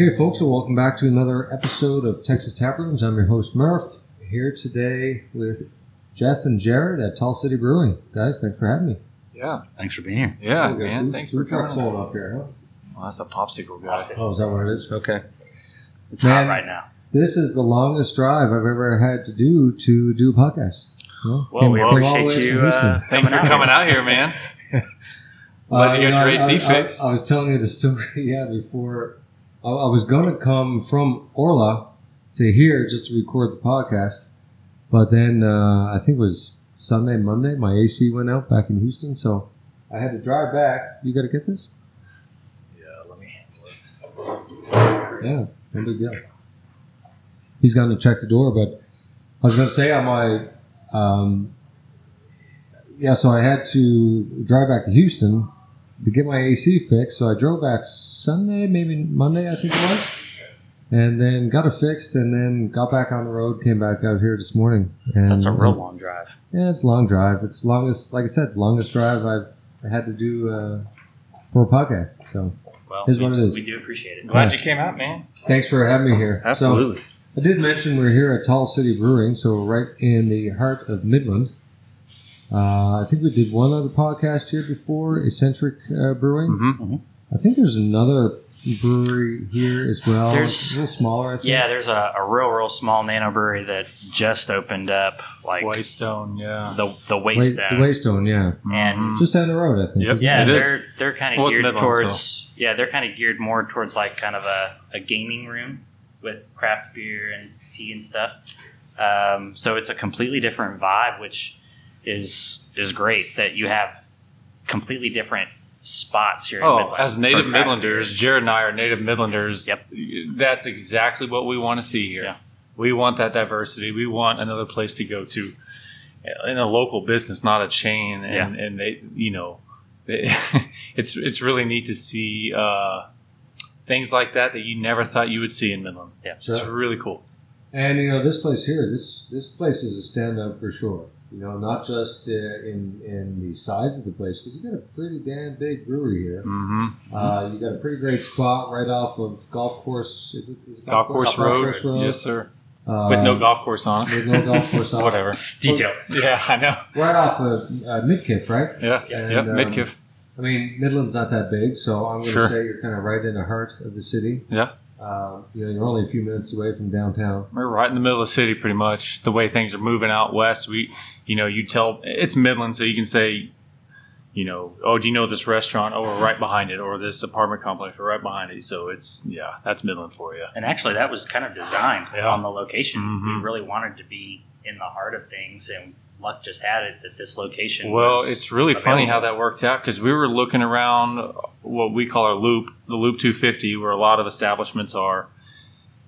Okay, folks, and welcome back to another episode of Texas Tap Rooms. I'm your host Murph, here today with Jeff and Jarrod at Tall City Brewing. Guys, thanks for having me. Yeah, Thanks for being here. yeah, man. food- Thanks food for truck joining. pulling up here. Huh? Oh, that's a popsicle guy. Oh, is that what it is? Okay. It's Man. hot right now. This is the longest drive I've ever had to do to do a podcast. Well, Well, we all appreciate you uh, Thanks for coming out here. out here, man. Glad you Uh, got know, your AC I, I- fixed. I, was telling you the story, yeah, before. I, I was going to come from Orla to here just to record the podcast, but then uh, I think it was Sunday, Monday, my AC went out back in Houston, so I had to drive back. You got to get this? Yeah, let me handle it. Yeah, no big deal. He's gone to check the door, but I was going to say on my, um, yeah, so I had to drive back to Houston to get my AC fixed. So I drove back Sunday, maybe Monday, I think it was, and then got it fixed, and then got back on the road, came back out here this morning. And, That's a real long drive. Yeah, it's a long drive. It's the longest, like I said, longest drive I've had to do uh, for a podcast. So Well, Here's we, what it is. we do appreciate it. Glad you came out, man. thanks for having me here. So, Absolutely. I did mention we're here at Tall City Brewing, so right in the heart of Midland. Uh, I think we did one other podcast here before, Eccentric uh, Brewing. Mm-hmm. I think there's another brewery here as well. There's- It's a little smaller, I think. yeah, there's a, a real, real small nano brewery that just opened up, like Waystone, yeah. the the Wa- Waystone. the Waystone, yeah. And Just down the road, I think. Yep. yeah, it? It is. they're they're kind of Well, geared Midland, towards yeah, they're kind of geared more towards like kind of a, a gaming room with craft beer and tea and stuff. Um, so it's a completely different vibe, which is is great that you have completely different spots here. in Oh, Midland as native Midlanders. Jarrod and I are native Midlanders. Yep. That's exactly what we want to see here. Yeah. We want that diversity. We want another place to go to in a local business, not a chain. And, and they, you know, they, it's it's really neat to see uh, things like that that you never thought you would see in Midland. Yeah. It's Sure. really cool. And you know, this place here, this this place is a stand up for sure. You know, not just uh, in in the size of the place, because you got a pretty damn big brewery here. Mm-hmm. Uh, you got a pretty great spot right off of golf course. Is it Golf course road. Golf course Yes, sir. Uh, With no golf course on it. with no golf course on. Whatever. details. Yeah, I know. Right off of uh, Midkiff, right? Yeah. And, um, Midkiff. I mean, Midland's not that big, so I'm going to Sure. say you're kind of right in the heart of the city. Yeah. Um, you know, you're only a few minutes away from downtown. We're right in the middle of the city, pretty much. The way things are moving out west, we, you know, you tell it's Midland, so you can say, you know, oh, do you know this restaurant? Oh, we're right behind it, or this apartment complex, we're right behind it. So it's yeah, that's Midland for you. And actually, that was kind of designed Yeah. on the location. Mhm. We really wanted to be in the heart of things, and luck just had it that this location. Well, it's really funny how that worked out because we were looking around what we call our loop, the Loop 250, where a lot of establishments are.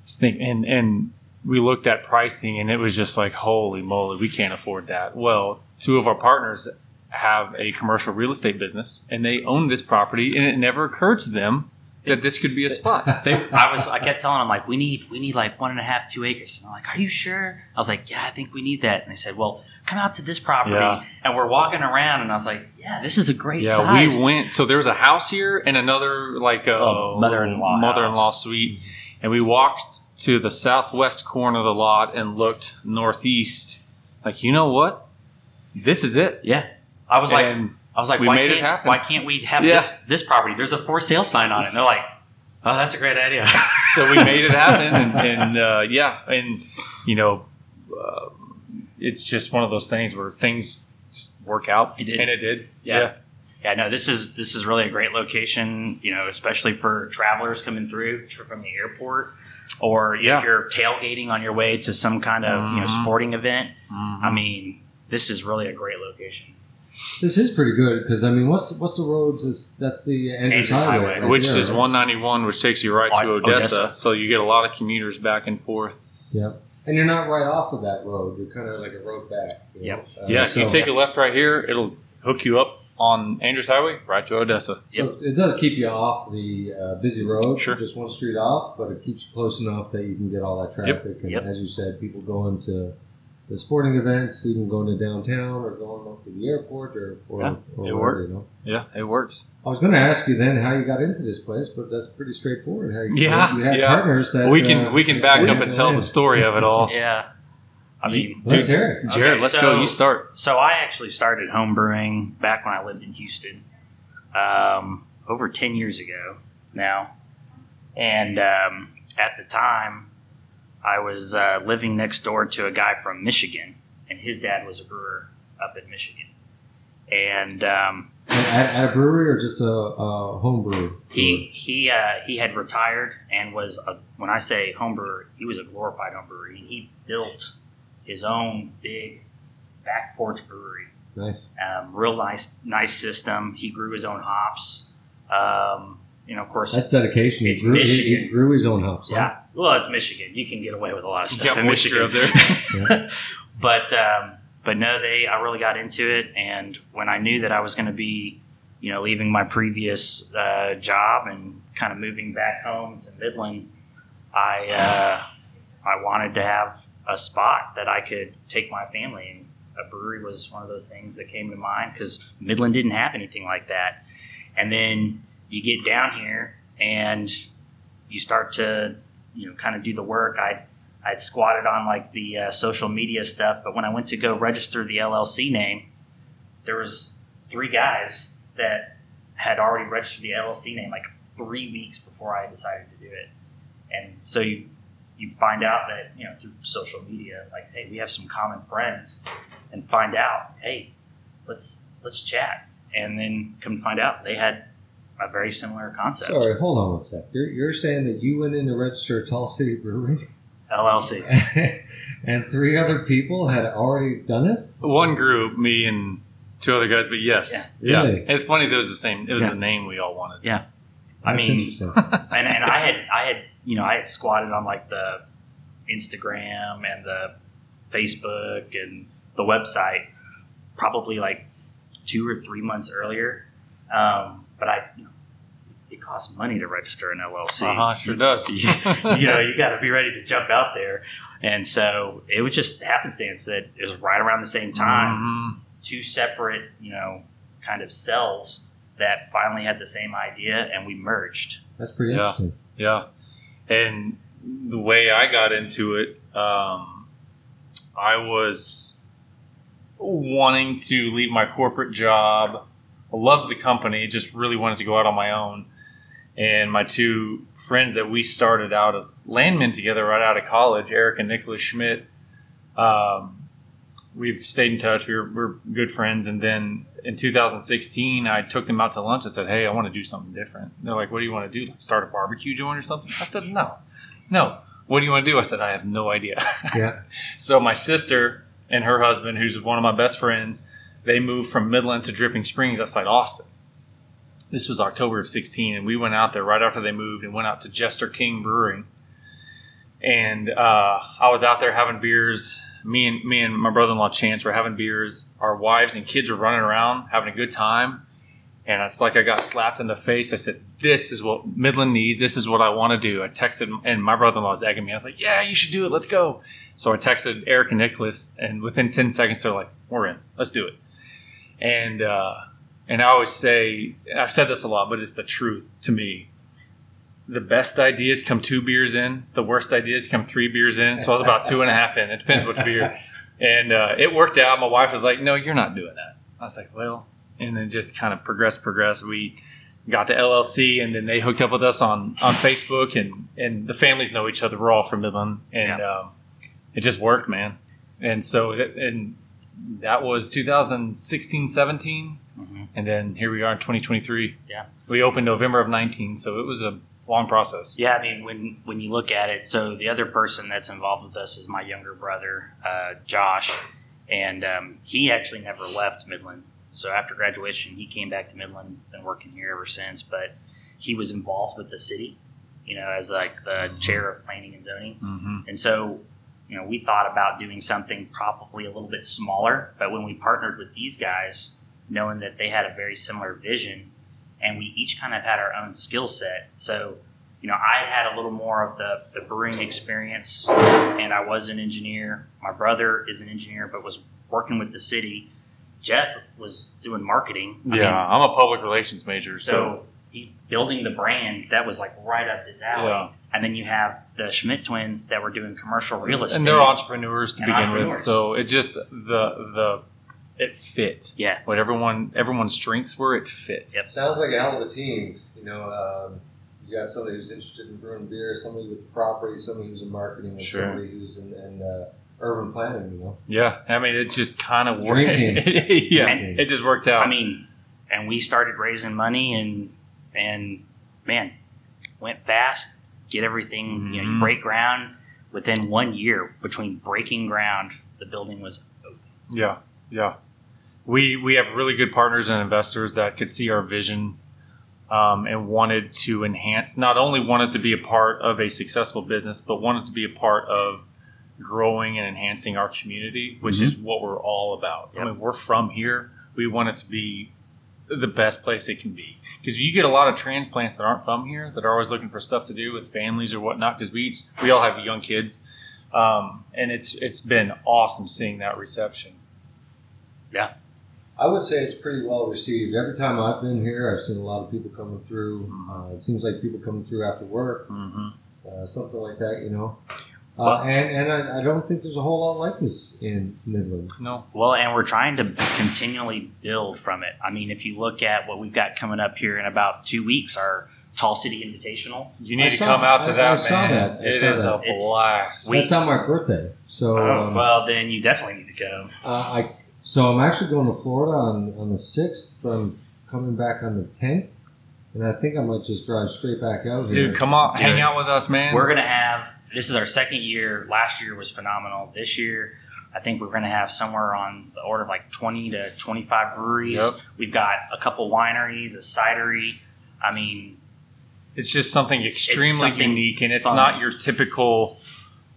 Think, and and we looked at pricing, and it was just like, holy moly, we can't afford that. Well, two of our partners have a commercial real estate business, and they own this property, and it never occurred to them that this could be a spot. They, I was. I kept telling them like, we need, we need like one and a half, two acres. And I'm like, are you sure? I was like, yeah, I think we need that. And they said, well, come out to this property. Yeah. And we're walking around, and I was like, yeah, this is a great Yeah, size. we went. So there was a house here and another like a Oh, mother-in-law mother-in-law house. suite, and we walked to the southwest corner of the lot and looked northeast. Like, you know what? This is it. yeah, I was like, And I was like, we why made can't, happen. why can't we have Yeah. this this property? There's a for sale sign on it. And they're like, oh, that's a great idea. so we made it happen, and, and uh, yeah, and you know, uh, it's just one of those things where things just work out, It did. and it did. Yeah. Yeah, no, this is this is really a great location, you know, especially for travelers coming through from the airport, or Yeah. if you're tailgating on your way to some kind of you know Mhm. sporting event. Mhm. I mean, this is really a great location. This is pretty good because I mean, what's what's the roads? Is, that's the Andrews, Andrews Highway, Highway, right which there, is right? 191, which takes you right to Odessa, Odessa. So you get a lot of commuters back and forth. Yeah, and you're not right off of that road. You're kind of like a road back. you Yep. Uh, yeah, so, you take a left right here, it'll hook you up on Andrews Highway right to Odessa. So it does keep you off the uh, busy road, Sure. just one street off, but it keeps you close enough that you can get all that traffic. And Yep. as you said, people going to the sporting events, even going to downtown or going up to the airport or, or, Yeah, or it wherever, worked. you know. Yeah, it works. I was going to ask you then how you got into this place, but that's pretty straightforward. How you, Yeah, you had yeah. partners that we can uh, we can back yeah, up and tell ahead. the story of it all. Yeah. I mean, Let's Dude, hear it. Jarrod, Okay, let's so- go. You start. So I actually started home brewing back when I lived in Houston, um, over ten years ago now, and um, at the time, I was uh, living next door to a guy from Michigan, and his dad was a brewer up in Michigan, and um, At, at a brewery or just a, a home brewer? he he uh, he had retired and was a, when I say home brewer, he was a glorified home brewer. He, he built his own big back porch brewery Nice. um, real nice, nice system. He grew his own hops. Um, you know, of course, That's it's- dedication. He it's grew, Michigan. he grew his own hops. huh? Yeah, well, it's Michigan. You can get away with a lot of You stuff got in Michigan. up there. but um, but no, they. I really got into it, and when I knew that I was going to be, you know, leaving my previous uh, job and kind of moving back home to Midland, I uh, I wanted to have a spot that I could take my family. And a brewery was one of those things that came to mind because Midland didn't have anything like that. And then you get down here and you start to, you know, kind of do the work. I I'd squatted on like the uh, social media stuff, but when I went to go register the LLC name, there was three guys that had already registered the LLC name like three weeks before I decided to do it. And so you you find out that you know through social media, like, hey, we have some common friends, and find out, hey, let's let's chat, and then come find out they had a very similar concept. Sorry, hold on one sec. You're, you're saying that you went in to register a Tall City Brewery LLC. and three other people had already done this? One group, me and two other guys, but yes, Yeah. yeah. Really? It's funny. There was the same. It was Yeah. the name we all wanted. Yeah. I That's mean, interesting. and, and I had I had you know I had squatted on like the Instagram and the Facebook and the website probably like two or three months earlier, um, but I you know, it costs money to register an LLC. Uh huh. Sure does. you, you know you got to be ready to jump out there, and so it was just happenstance that it was right around the same time Mhm. two separate, you know, kind of cells that finally had the same idea and we merged. That's pretty Yeah. interesting. Yeah. And the way I got into it, um, I was wanting to leave my corporate job. I loved the company, just really wanted to go out on my own. And my two friends that we started out as landmen together right out of college, Eric and Nicholas Schmidt, um, we've stayed in touch. We were, we're good friends. And then in 2016, I took them out to lunch and said, Hey, I want to do something different. And they're like, What do you want to do? Like start a barbecue joint or something? I said, No, no. What do you want to do? I said, I have no idea. Yeah. so my sister and her husband, who's one of my best friends, they moved from Midland to Dripping Springs outside Austin. This was October of 16, and we went out there right after they moved and went out to Jester King Brewing. And uh, I was out there having beers. Me and me and my brother-in-law Chance were having beers. Our wives and kids were running around having a good time. And it's like I got slapped in the face. I said, "This is what Midland needs. This is what I want to do." I texted, and my brother-in-law was egging me. I was like, "Yeah, you should do it. Let's go." So I texted Eric and Nicholas, and within ten seconds, they're like, "We're in. Let's do it." And uh, and I always say, I've said this a lot, but it's the truth to me. The best ideas come two beers in. The worst ideas come three beers in. So I was about two and a half in. It depends which beer. And uh, it worked out. My wife was like, "No, you're not doing that." I was like, "Well," and then just kind of progress, progress. We got the LLC, and then they hooked up with us on on Facebook, and and the families know each other. We're all from Midland, and um, it just worked, man. And so, it, and that was 2016, 17, Mhm. and then here we are in 2023. Yeah. we opened November of 19, so it was a long process. Yeah, I mean, when when you look at it, so the other person that's involved with us is my younger brother, uh, Josh, and um, he actually never left Midland. So after graduation, he came back to Midland, been working here ever since. But he was involved with the city, you know, as like the chair of planning and zoning. Mm-hmm. And so, you know, we thought about doing something probably a little bit smaller. But when we partnered with these guys, knowing that they had a very similar vision, and we each kind of had our own skill set. So, you know, I had a little more of the, the brewing experience, and I was an engineer. My brother is an engineer, but was working with the city. Jeff was doing marketing. I yeah, mean, I'm a public relations major, so, so he building the brand that was like right up his alley. Yeah. And then you have the Schmidt twins that were doing commercial real estate. and they're entrepreneurs to And begin with. So it just the the it fit. Yeah. What everyone everyone's strengths were, it fit. Yep. Sounds like a hell of a team. You know, um, you got somebody who's interested in brewing beer, somebody with the property, somebody who's in marketing, and Sure. somebody who's in, in uh, urban planning. You know, Yeah, I mean, it just kind of worked. dream yeah, And- it just worked out. I mean, and we started raising money and and man, went fast, get everything, you know, you Mhm. break ground within one year between breaking ground, the building was open. Yeah, yeah. We we have really good partners and investors that could see our vision um, and wanted to enhance. Not only wanted to be a part of a successful business, but wanted to be a part of growing and enhancing our community, which is what we're all about. I mean, we're from here. We want it to be the best place it can be because you get a lot of transplants that aren't from here that are always looking for stuff to do with families or whatnot because we we all have young kids um, and it's it's been awesome seeing that reception Yeah. I would say it's pretty well received. Every time I've been here, I've seen a lot of people coming through. Mm-hmm. Uh, it seems like people coming through after work, mm-hmm. uh, something like that. You know, uh, and and I, I don't think there's a whole lot like this in Midland. no Well, and we're trying to continually build from it. I mean, if you look at what we've got coming up here in about two weeks, our Tall City Invitational. you need I to saw- come out to I- that I man saw that. I It saw is that. a blast We- That's on my birthday, so um, well, then you definitely need to go. uh, I so I'm actually going to Florida on on the sixth, I'm coming back on the tenth, and I think I might just drive straight back out here. dude come on Dude. hang out with us man We're gonna have this is our second year. Last year was phenomenal. This year, I think we're gonna have somewhere on the order of like twenty to twenty five breweries. Yep. We've got a couple wineries, a cidery. I mean, it's just something extremely something unique and it's fun. not your typical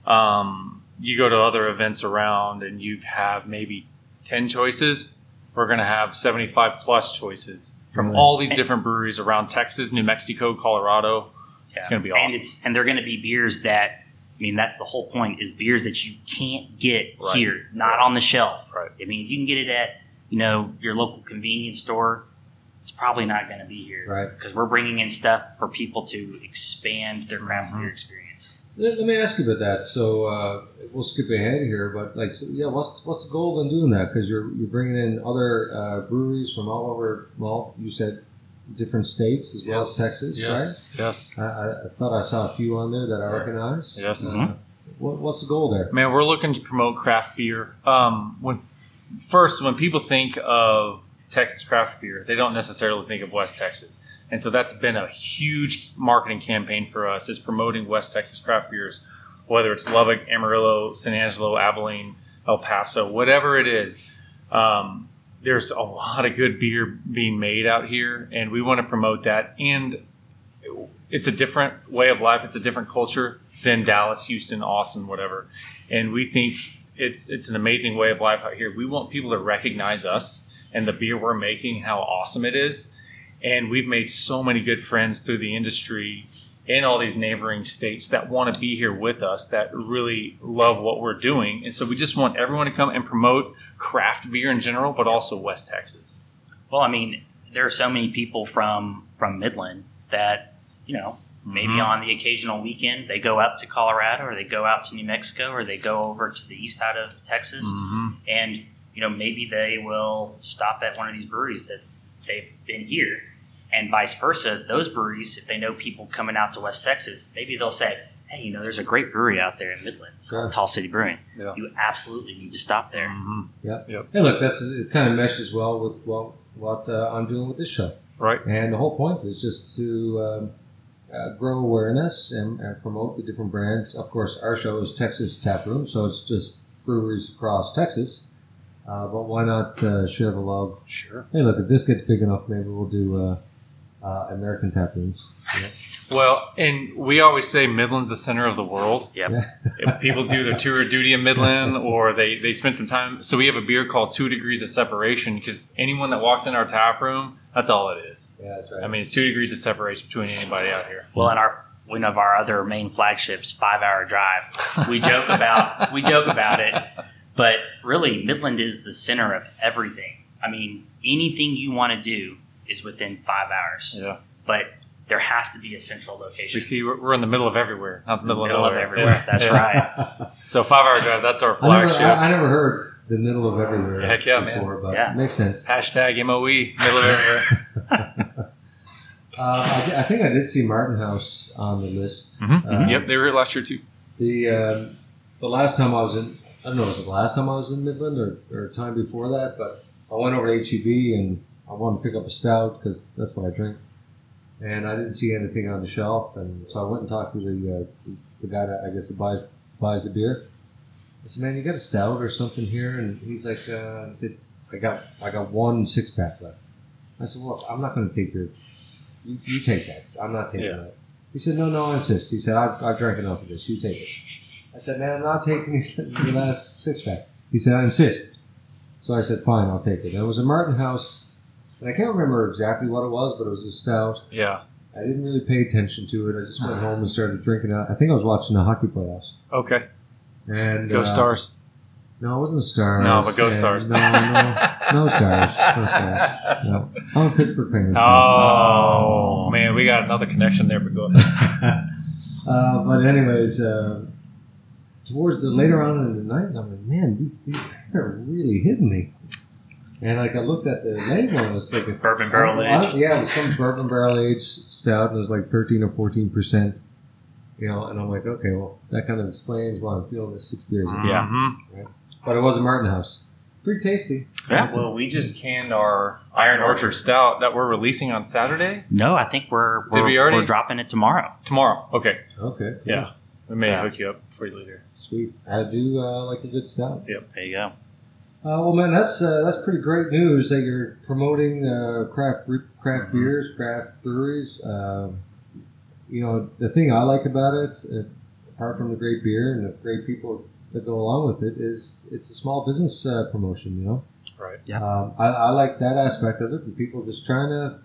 um, you go to other events around and you have maybe 10 choices we're going to have 75 plus choices from Really? all these different breweries around texas new mexico colorado It's gonna be And awesome. it's and they're gonna be beers that I mean that's the whole point is beers that you can't get Right. here, not on the shelf. Right. I mean, if you can get it at you know your local convenience store, it's probably not going to be here, Right. Because we're bringing in stuff for people to expand their craft beer experience. Let, let me ask you about that. So uh, we'll skip ahead here, but like, so, yeah, what's what's the goal in doing that? Because you're you're bringing in other uh, breweries from all over. Well, you said different states as well as Texas, yes yes right? I, I- I thought I saw a few on there that I recognize. Yes. Uh, what, what's the goal there? Man, we're looking to promote craft beer. Um, when first, when people think of Texas craft beer, they don't necessarily think of West Texas, and so that's been a huge marketing campaign for us is promoting West Texas craft beers, whether it's Lubbock, Amarillo, San Angelo, Abilene, El Paso, whatever it is. Um, there's a lot of good beer being made out here, and we want to promote that. And it's a different way of life. It's a different culture than Dallas, Houston, Austin, whatever. And we think it's it's an amazing way of life out here. We want people to recognize us and the beer we're making, how awesome it is. And we've made so many good friends through the industry in all these neighboring states that want to be here with us that really love what we're doing. And so we just want everyone to come and promote craft beer in general, but also West Texas. Well, I mean, there are so many people from from Midland that you know maybe Mhm. on the occasional weekend they go up to Colorado or they go out to New Mexico or they go over to the east side of Texas. Mm-hmm. and you know maybe they will stop at one of these breweries that they've been here and vice versa those breweries if they know people coming out to west texas maybe they'll say hey you know there's a great brewery out there in midland Sure. tall city brewing Yeah. you absolutely need to stop there Mm-hmm. Hey, look, that's it. Kind of meshes well with what what uh, I'm doing with this show. Right. And the whole point is just to um, uh, grow awareness and, and promote the different brands. Of course, our show is Texas Tap Room, so it's just breweries across Texas. Uh, but why not uh, share the love? Sure. Hey, look, if this gets big enough, maybe we'll do uh, American Tap Rooms. Well, and we always say Midland's the center of the world. Yep. Yeah. If people do their tour of duty in Midland or they, they spend some time. So we have a beer called Two Degrees of Separation because anyone that walks in our tap room, that's all it is. Yeah, that's right. I mean, it's two degrees of separation between anybody out here. well and our one of our other main flagships, five hour drive. We joke about we joke about it, but really Midland is the center of everything. I mean, anything you want to do is within five hours. Yeah. But there has to be a central location. We see we're, we're in the middle of everywhere, not the middle, Middle of of everywhere. Yeah. That's Yeah. right. So five hour drive. That's our I never, flagship. I, I never heard the middle of everywhere Heck yeah, man. but Yeah. makes sense. Hashtag MOE middle of everywhere. Uh, I, I think I did see Martin House on the list. Mhm. Uh, yep, they were here last year too. The um, the last time I was in, I don't know, was it the last time I was in Midland or, or time before that? But I went over to HEB and I wanted to pick up a stout because that's what I drink. And I didn't see anything on the shelf, and so I went and talked to the uh, the guy that I guess that buys buys the beer. I said, "Man, you got a stout or something here?" And he's like, uh, "He said I got I got one six pack left." I said, "Well, I'm not going to take your you, you take that. I'm not taking Yeah. that." He said, "No, no, I insist." He said, "I've, I've drank enough of this. You take it." I said, "Man, I'm not taking your last six pack." He said, "I insist." So I said, "Fine, I'll take it." And it was a Martin House, and I can't remember exactly what it was, but it was a stout. Yeah. I didn't really pay attention to it. I just went home and started drinking it. I think I was watching the hockey playoffs. Okay. And Go uh, Stars. No, it wasn't stars. No, but go and- Stars. No, no, no stars. No stars. No, I'm a Pittsburgh Penguins. fan. Oh man, we got another connection there. But go ahead. uh, but anyways, uh, towards the later on in the night, I'm like, man, these, these are really hitting me. And like I looked at the label, and it was like a Bourbon barrel I don't- I age. don't- Yeah, it was some bourbon barrel aged stout, and it was like 13 or 14 percent. You know, and I'm like, okay, well, that kind of explains why I'm feeling this six beers. in. Yeah. Mhm. But it was a Martin House. Pretty tasty. Yeah. Well, we just canned our Iron Orchard Stout that we're releasing on Saturday No, I think we're we're, we already? we're dropping it tomorrow. tomorrow. Okay. Okay. cool. Yeah. We may So- hook you up for you leave here. Sweet. I do uh, like a good stout. Yep. There you go. Uh, well, man, that's uh, that's pretty great news that you're promoting uh, craft craft Mm-hmm. beers, craft breweries. Um you know, the thing I like about it, uh, apart from the great beer and the great people that go along with it, is it's a small business uh, promotion. You know, Right. Yeah. um, I, I like that aspect of it, and people just trying to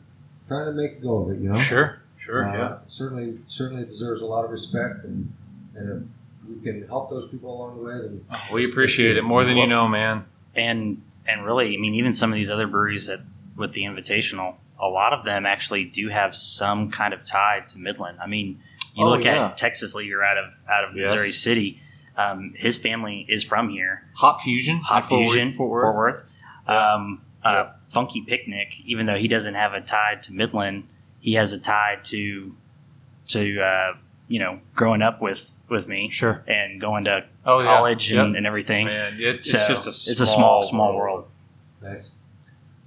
trying to make a go of it. You know, Sure. Sure. Uh, yeah. certainly, certainly deserves a lot of respect, and and if we can help those people along the way, then Oh, we appreciate it more than you know, man. And and really, I mean, even some of these other breweries that with the Invitational, a lot of them actually do have some kind of tie to Midland. I mean, you Oh, look yeah. at Texas Leaguer out of out of Yes. Missouri City. Um, his family is from here. HopFusion. Hot in Fort Worth- Fusion, Fort Worth. Worth. Um, uh, Funky Picnic, even though he doesn't have a tie to Midland, he has a tie to to uh, you know growing up with with me Sure. and going to Oh, yeah. college and, Yep. and everything. Man, it's, So, it's just a small, it's a small small world. Nice.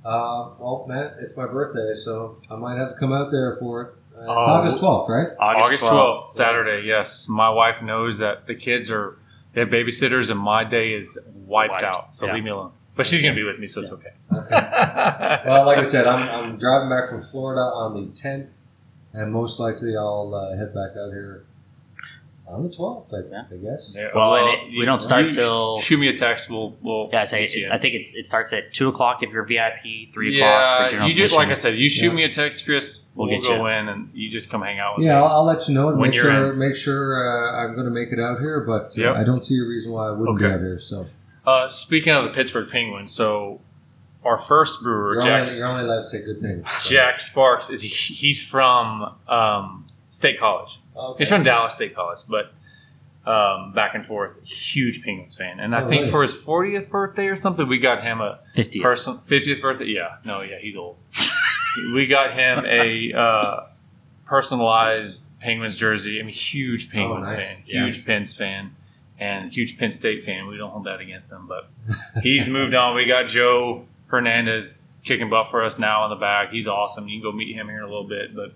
Uh, well, Matt, it's my birthday, so I might have to come out there for it. Uh, it's Oh. August 12th, right? August 12th, Saturday. Yes, my wife knows that the kids are they have babysitters, and my day is wiped, Wiped, out. So yeah. leave me alone. But she's gonna be with me, so it's okay. Okay. well, like I said, I'm, I'm driving back from Florida on the 10th, and most likely I'll uh, head back out here on the 12th, I, Yeah. I guess. Yeah, Well, and it- we don't start you till- shoot me a text. We'll we'll Yeah, I say get you. I think it's it starts at two o'clock if you're VIP, three yeah, o'clock for general you just like I said, you shoot Yeah. me a text, Chris. We'll We'll, get go you. in and you just come hang out with Yeah, me. I'll, I'll let you know. and When Make you're sure, in. make sure uh, I'm going to make it out here, but uh, Yep. I don't see a reason why I wouldn't be out here. So Uh, speaking of the Pittsburgh Penguins, so our first brewer, you're Jack, only, you're only allowed to say good things. so. Jack Sparks, is he, he's from um, State College. Okay. He's from Dallas State College, but um, back and forth, huge Penguins fan. And I Oh, think really? for his 40th birthday or something, we got him a fifty. person 50th birthday. Yeah, no, yeah, he's old. we got him a uh, personalized Penguins jersey. I'm mean, huge Penguins Oh, nice. fan, huge Pens fan, and huge Penn State fan. We don't hold that against him, but he's moved on. We got Joe Hernandez kicking butt for us now in the back. He's awesome. You can go meet him here in a little bit, but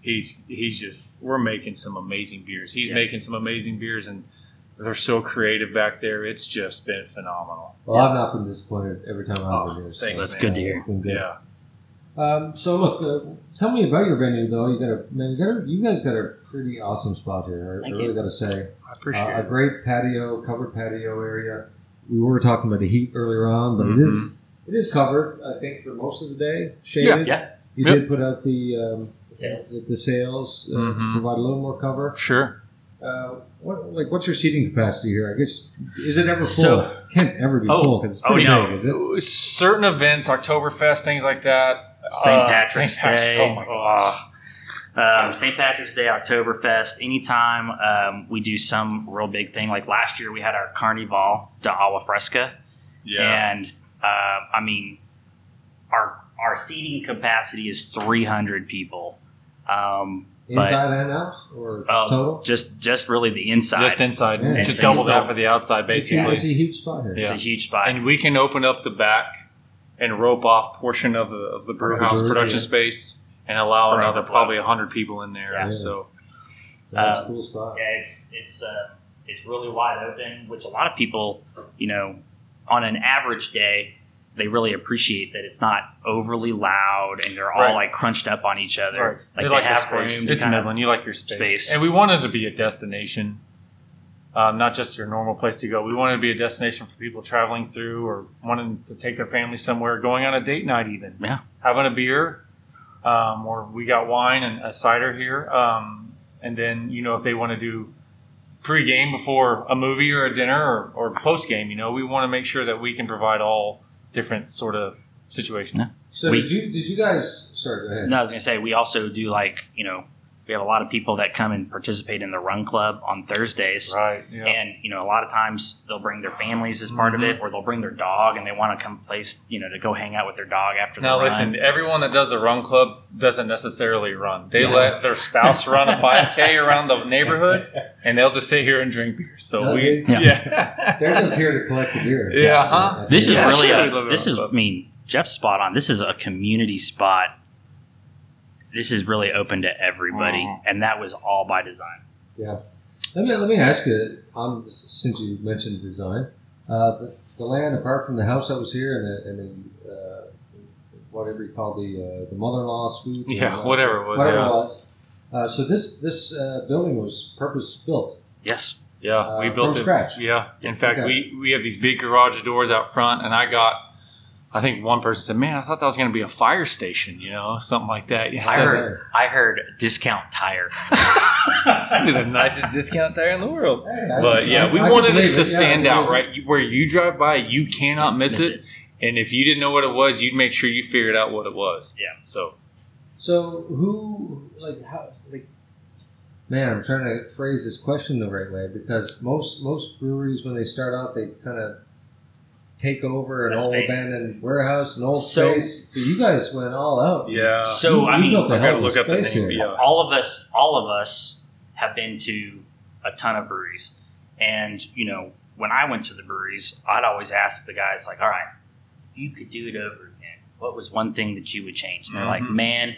he's he's just we're making some amazing beers. He's Yeah. making some amazing beers, and they're so creative back there. It's just been phenomenal. Well, I've not been disappointed every time I've Oh, been here. So thanks, That's man. good to hear. It's been good. Yeah. Um, so look, uh, tell me about your venue though. You got a man. You got a, you guys got a pretty awesome spot here. I, Thank I really got to say, I appreciate uh, a great patio, covered patio area. We were talking about the heat earlier on, but it is Mm-hmm. It is covered. I think for most of the day, shaded. Yeah, You Yep. did put out the um, Sails. the, the sails, uh, Mhm. provide a little more cover. Sure. Uh, what, like, what's your seating capacity here? I guess is it ever full? So- Can't ever be Oh, full because it's oh, pretty no. big, is it? Certain events, Oktoberfest, things like that. St. Uh, Patrick's Day. Oh my gosh. Um, St. Patrick's Day, Oktoberfest, anytime um, we do some real big thing. Like last year, we had our Carnival de Agua Fresca. Yeah. And uh, I mean, our our seating capacity is 300 people. Um, but, Inside and out, or um, total? Just just really the inside. Just inside. Yeah. Just So double that for the outside, It's a, basically. it's a huge spot here. it's a huge spot. and we can open up the back and rope off portion of the of the brew house production yeah. space and allow For another overflow. probably hundred people in there. Yeah. So That's a Um, cool spot. Yeah, it's it's uh, it's really wide open, which a lot of people, you know, on an average day, they really appreciate that it's not overly loud and they're all Right. like crunched up on each other. Right. Like They they, like the have space. room. It's Midland. You like your space. space. and we wanted to be a destination, um, not just your normal place to go. We wanted to be a destination for people traveling through or wanting to take their family somewhere, going on a date night, even Yeah. having a beer, um, or we got wine and a cider here, um, and then you know if they want to do pre-game before a movie or a dinner or, or post-game, you know we want to make sure that we can provide all different sort of situations. Yeah. So we- did you did you guys? Sorry, go ahead. No, I was gonna say we also do like you know we have a lot of people that come and participate in the run club on Thursdays. Right. Yeah. And you know, a lot of times they'll bring their families as part Mhm. of it, or they'll bring their dog, and they want to come place, you know, to go hang out with their dog after the Now run. listen, everyone that does the run club doesn't necessarily run. They No. let their spouse run a 5K around the neighborhood, and they'll just sit here and drink beer. So No, we, they- yeah, They're just here to collect the beer. Yeah, huh? This is Yeah, really a, we love it this is club. I mean Jeff's spot on. This is a community spot. This is really open to everybody, Mhm. and that was all by design. Yeah. Let me let me ask you. Um, since you mentioned design, uh, the, the land apart from the house that was here and the, and the uh, whatever you call the uh, the mother-in-law suite. Yeah, uh, whatever it was, Whatever yeah. it was. Uh, so this this uh, building was purpose built. Yes, yeah. Uh, we built it from it. scratch? Yeah. In fact, Okay. we we have these big garage doors out front, and I got. I think one person said, "Man, I thought that was going to be a fire station, you know, something like that." Yeah, I so- heard. I heard discount tire. the nicest discount tire in the world. Hey, I- But yeah, I- we I wanted it to Yeah, stand I out, right? Where you drive by, you cannot miss, Miss it. And if you didn't know what it was, you'd make sure you figured out what it was. Yeah. So So who like how like man, I'm trying to phrase this question the right way because most most breweries when they start out they kind of take over an old space. abandoned warehouse, an old So- space. But you guys went all out. yeah. So You- I you mean, built a I hell gotta of a look up the space name. here. Yeah. all of us all of us have been to a ton of breweries and you know when i went to the breweries i'd always ask the guys like all right if you could do it over again what was one thing that you would change and they're like Mhm. man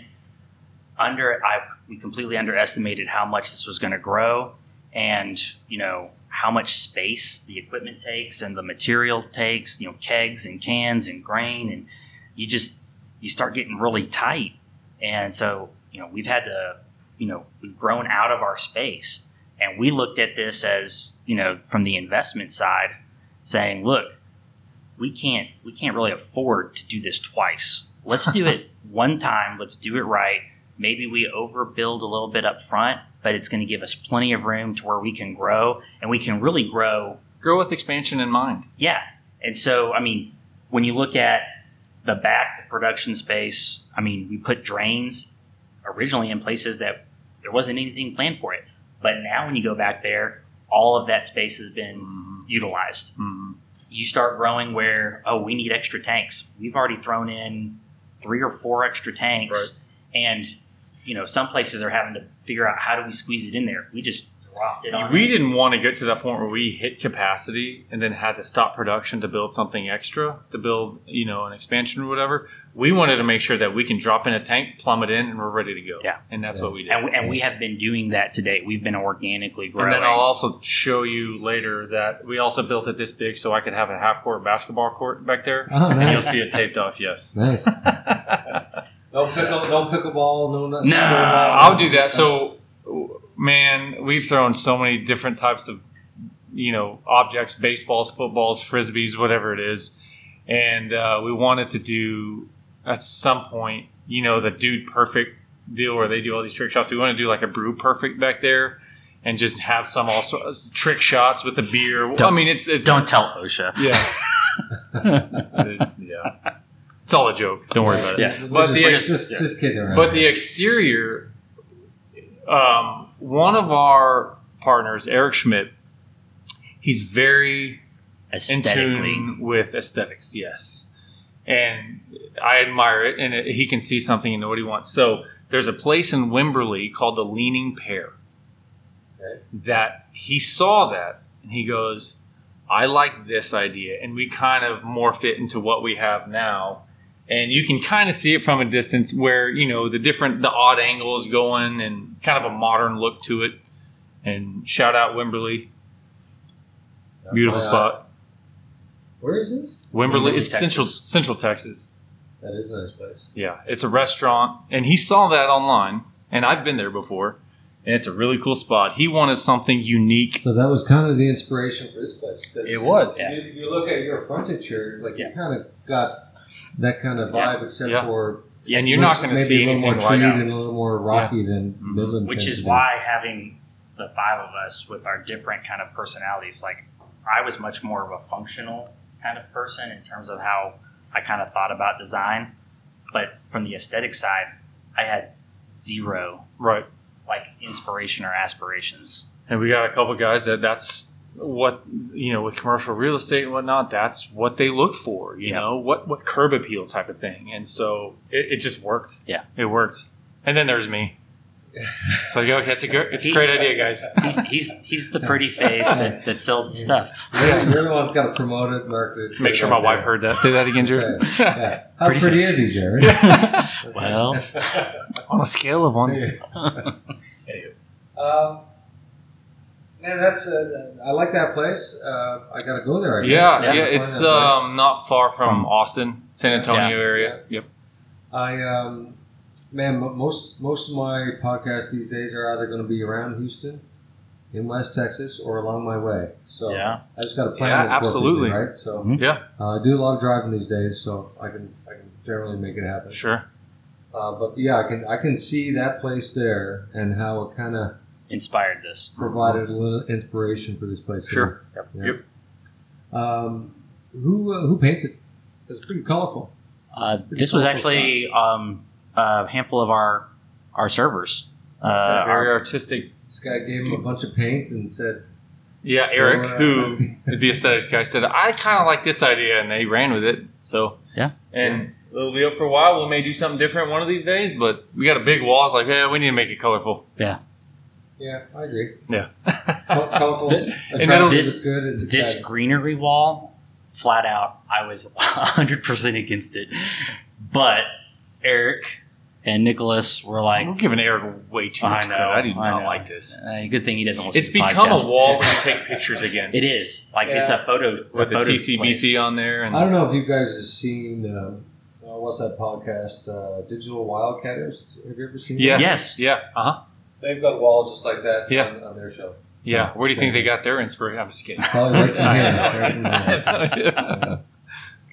under i we completely underestimated how much this was going to grow and you know how much space the equipment takes and the material takes you know kegs and cans and grain and you just you start getting really tight. And so you know we've had to you know we've grown out of our space. And we looked at this as you know from the investment side saying look we can't we can't really afford to do this twice. Let's do it one time. Let's do it right. Maybe we overbuild a little bit up front but it's going to give us plenty of room to where we can grow and we can really grow Grow with expansion in mind. yeah. And so, I mean, when you look at the back, the production space, I mean, we put drains originally in places that there wasn't anything planned for it. But now, when you go back there, all of that space has been Mhm. utilized. Mhm. You start growing where, oh, we need extra tanks. We've already thrown in three or four extra tanks. And, you know, some places are having to figure out how do we squeeze it in there. We just dropped it on. We didn't want to get to that point where we hit capacity and then had to stop production to build something extra, to build, you know, an expansion or whatever. We wanted to make sure that we can drop in a tank, plumb it in, and we're ready to go. Yeah. And that's Yeah. what we did. and we, and we have been doing that today. We've been organically growing. And then I'll also show you later that we also built it this big so I could have a half court basketball court back there. Oh, And you'll see it taped off, yes. Nice. no pickle, no pickleball, no nuts. No, I'll do that. So, man, we've thrown so many different types of, you know, objects baseballs, footballs, frisbees, whatever it is. And uh, we wanted to do at some point, you know, the dude perfect deal where they do all these trick shots. We want to do like a brew perfect back there and just have some also trick shots with the beer. I Don't- mean, it's it's Don't tell OSHA. yeah, yeah. It's all a joke. Don't worry about it. Yeah. But just, the we're ex- just, yeah. just kidding around. But the exterior, um, one of our partners, Eric Schmidt, he's very in tune with aesthetics. Yes, and I admire it, and it, he can see something and know what he wants. So there's a place in Wimberley called the Leaning Pear Okay. that he saw that and he goes, "I like this idea," and we kind of morphed it into what we have now. And you can kind of see it from a distance, where you know the different, the odd angles going, and kind of a modern look to it. And shout out Wimberley, beautiful spot. Where is this? Wimberley Wimberley, is central Texas. Central Texas. That is a nice place. Yeah, it's a restaurant, and he saw that online, and I've been there before, and it's a really cool spot. He wanted something unique. So that was kind of the inspiration for this place. It was. You, you look at your frontage here, like Yeah. you kind of got that kind of vibe, except Yeah. for and you're not going to maybe see a little anything more like treed that. and a little more rocky than mm-hmm. Midland, which is why having the five of us with our different kind of personalities like i was much more of a functional kind of person in terms of how i kind of thought about design but from the aesthetic side i had zero Right. like inspiration or aspirations And we got a couple guys that that's what you know with commercial real estate and whatnot. That's what they look for. You Yeah. know what what curb appeal type of thing. And so it, it just worked. Yeah. it worked. And then there's me. It's like okay, it's a good, it's a He- great idea, guys. he, he's he's the pretty face that, that sells the stuff You're, you're the one's got to promote it, market it. Make sure my wife heard that. Say that again, Jarrod. Yeah. How Pretty pretty, is he, Jarrod? well On a scale of one to ten. um, man, that's uh, I like that place. Uh, I got to go there. I guess. Yeah, I yeah, it's um, not far from, From- Austin, San Antonio Yeah. area. Yep. I um, man, most most of my podcasts these days are either going to be around Houston, in West Texas, or along my way. So yeah I just got to plan Yeah, it appropriately, absolutely. right? So Mhm. Yeah, uh, I do a lot of driving these days, so I can I can generally make it happen. sure. Uh, but yeah, I can I can see that place there and how it kind of inspired this provided a little inspiration for this place. Sure. Here. Yep. Yeah. Um, who uh, who painted? It's pretty colorful. Uh, pretty this was actually um, a handful of our our servers. Uh, very our- artistic. This guy gave him a bunch of paint and said, Yeah, Eric, Or, uh, who is the aesthetics guy, said I kind of like this idea, and they ran with it. So Yeah. and it'll be up for a while. We may do something different one of these days, but we got a big wall. It's like, yeah, we need to make it colorful. "Yeah, I agree. Yeah. Colorful, And attractive, This- it's good. It's this greenery wall, flat out, I was 100% against it. But Eric and Nicholas were like, I'm giving Eric way too I much know, credit. I do I not know. like this. uh, good thing he doesn't listen It's to the become podcast. a wall where you take pictures against. It is. Like, it's a photo. with a the photo TCBC place. on there, and I don't know if you guys have seen um, uh, what's that podcast, uh, Digital Wildcatters. Have you ever seen? yes, that? Yes. yeah, uh huh, they've got walls just like that Yeah. on, on their show. So- yeah. Where do you think they got their inspiration? I'm just kidding. Probably right from here. know. Right from here. I know.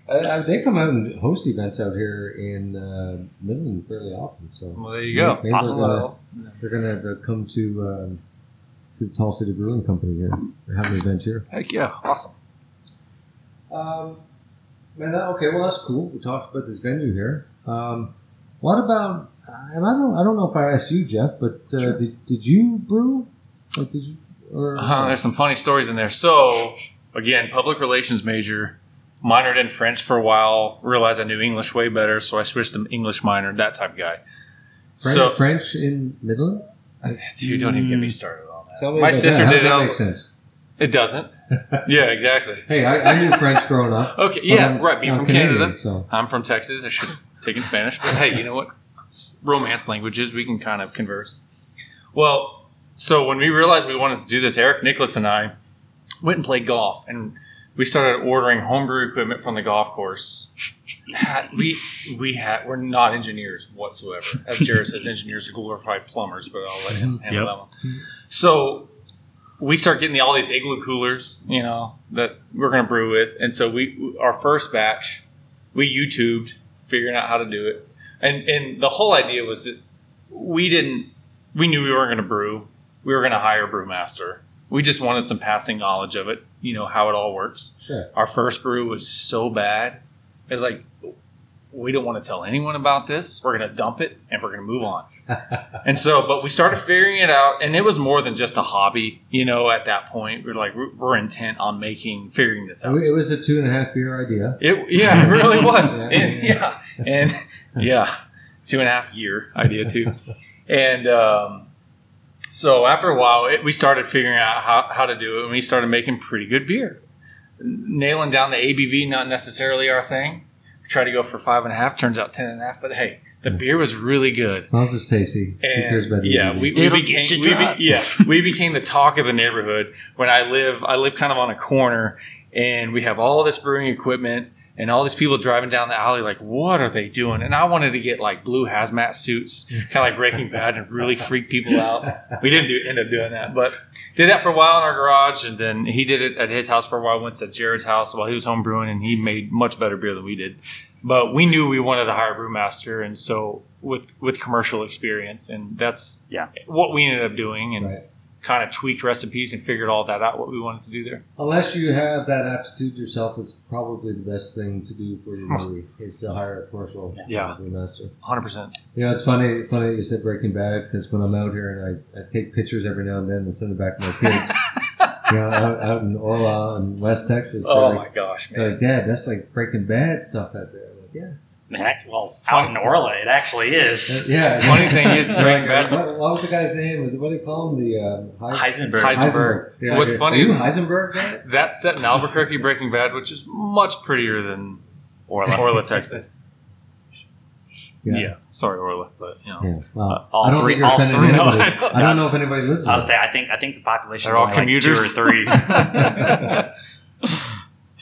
Uh, they come out and host events out here in uh, Midland fairly often. So Well, there you go. Maybe Awesome. they're gonna, they're gonna uh, come to um, to the Tall City Brewing Company here and have an event here. Heck yeah, awesome. Um, man, that- okay, well that's cool. We talked about this venue here. Um, what about? And I don't, I don't know if I asked you, Jeff, but uh, Sure. did did you brew? Like, did you? Or Uh, there's some funny stories in there. So, again, public relations major, minored in French for a while, realized I knew English way better, so I switched to English minor, that type of guy. French, so, French in Midland? You don't even get me started on that. Tell me My sister that. How did does it. that make sense? It doesn't. Yeah, exactly. Hey, I, I knew French growing up. Okay, yeah, I'm- right. Being I'm from Canadian, Canada, so I'm from Texas. I should have taken Spanish, but hey, you know what? Romance languages, we can kind of converse. Well, so when we realized we wanted to do this, Eric Nicholas and I went and played golf, and we started ordering homebrew equipment from the golf course. We we had we're not engineers whatsoever. As Jared says, engineers are glorified plumbers, but I'll let him handle Yep. that one. So we start getting all these igloo coolers, you know, that we're going to brew with. And so we, our first batch, we YouTubed figuring out how to do it, and and the whole idea was that we didn't we knew we weren't going to brew. We were going to hire a brewmaster. We just wanted some passing knowledge of it, you know how it all works. Sure. Our first brew was so bad. It was like we don't want to tell anyone about this. We're going to dump it and we're going to move on. and so, but we started figuring it out, and it was more than just a hobby. You know, at that point, we are like we're, intent on making figuring this out. It was a two and a half beer idea. It yeah, it really was. Yeah. and, yeah, and yeah, two and a half year idea too. And um, so after a while, it, we started figuring out how, how to do it, and we started making pretty good beer. Nailing down the ABV, not necessarily our thing. We tried to go for five and a half, turns out ten and a half. But hey, the hmm. beer was really good. As long as it's tasty. Who cares And about the yeah, we, we It'll became get you we be- yeah we became the talk of the neighborhood. When I live, I live kind of on a corner, and we have all this brewing equipment and all these people driving down the alley. Like, what are they doing? And I wanted to get like blue hazmat suits, kind of like Breaking Bad, and really freak people out. We didn't do, end up doing that, but did that for a while in our garage, and then he did it at his house for a while. Went to Jarrod's house while he was home brewing, and he made much better beer than we did. But we knew we wanted to hire a brewmaster, and so with with commercial experience, and that's Yeah. what we ended up doing, and Right. Kind of tweaked recipes and figured all that out what we wanted to do there. Unless you have that aptitude yourself, it's probably the best thing to do for your brewery is to hire a commercial Yeah. master. Hundred percent. You know, it's funny. Funny that you said Breaking Bad because when I'm out here and I, I take pictures every now and then and send them back to my kids. you know, out, out in Orla and West Texas, Oh like, my gosh, man! like, Dad, that's like Breaking Bad stuff out there. I'm like, yeah, Man, act- well, out in Orla, it actually is. yeah. Funny thing is, They're Breaking like, what, what was the guy's name? What do they call him? The um, Heis- Heisenberg. Heisenberg. They're What's funny Are you is- Heisenberg guy? That's set in Albuquerque, Breaking Bad, which is much prettier than Orla. Orla, Texas. Yeah. sorry, Orla, but you know, Yeah. Well, Uh, all I don't three- think you're all offending three- no, anybody. I I don't- don't, know if anybody lives I there. would say I think I think the population They're is all only like two or commuters. three.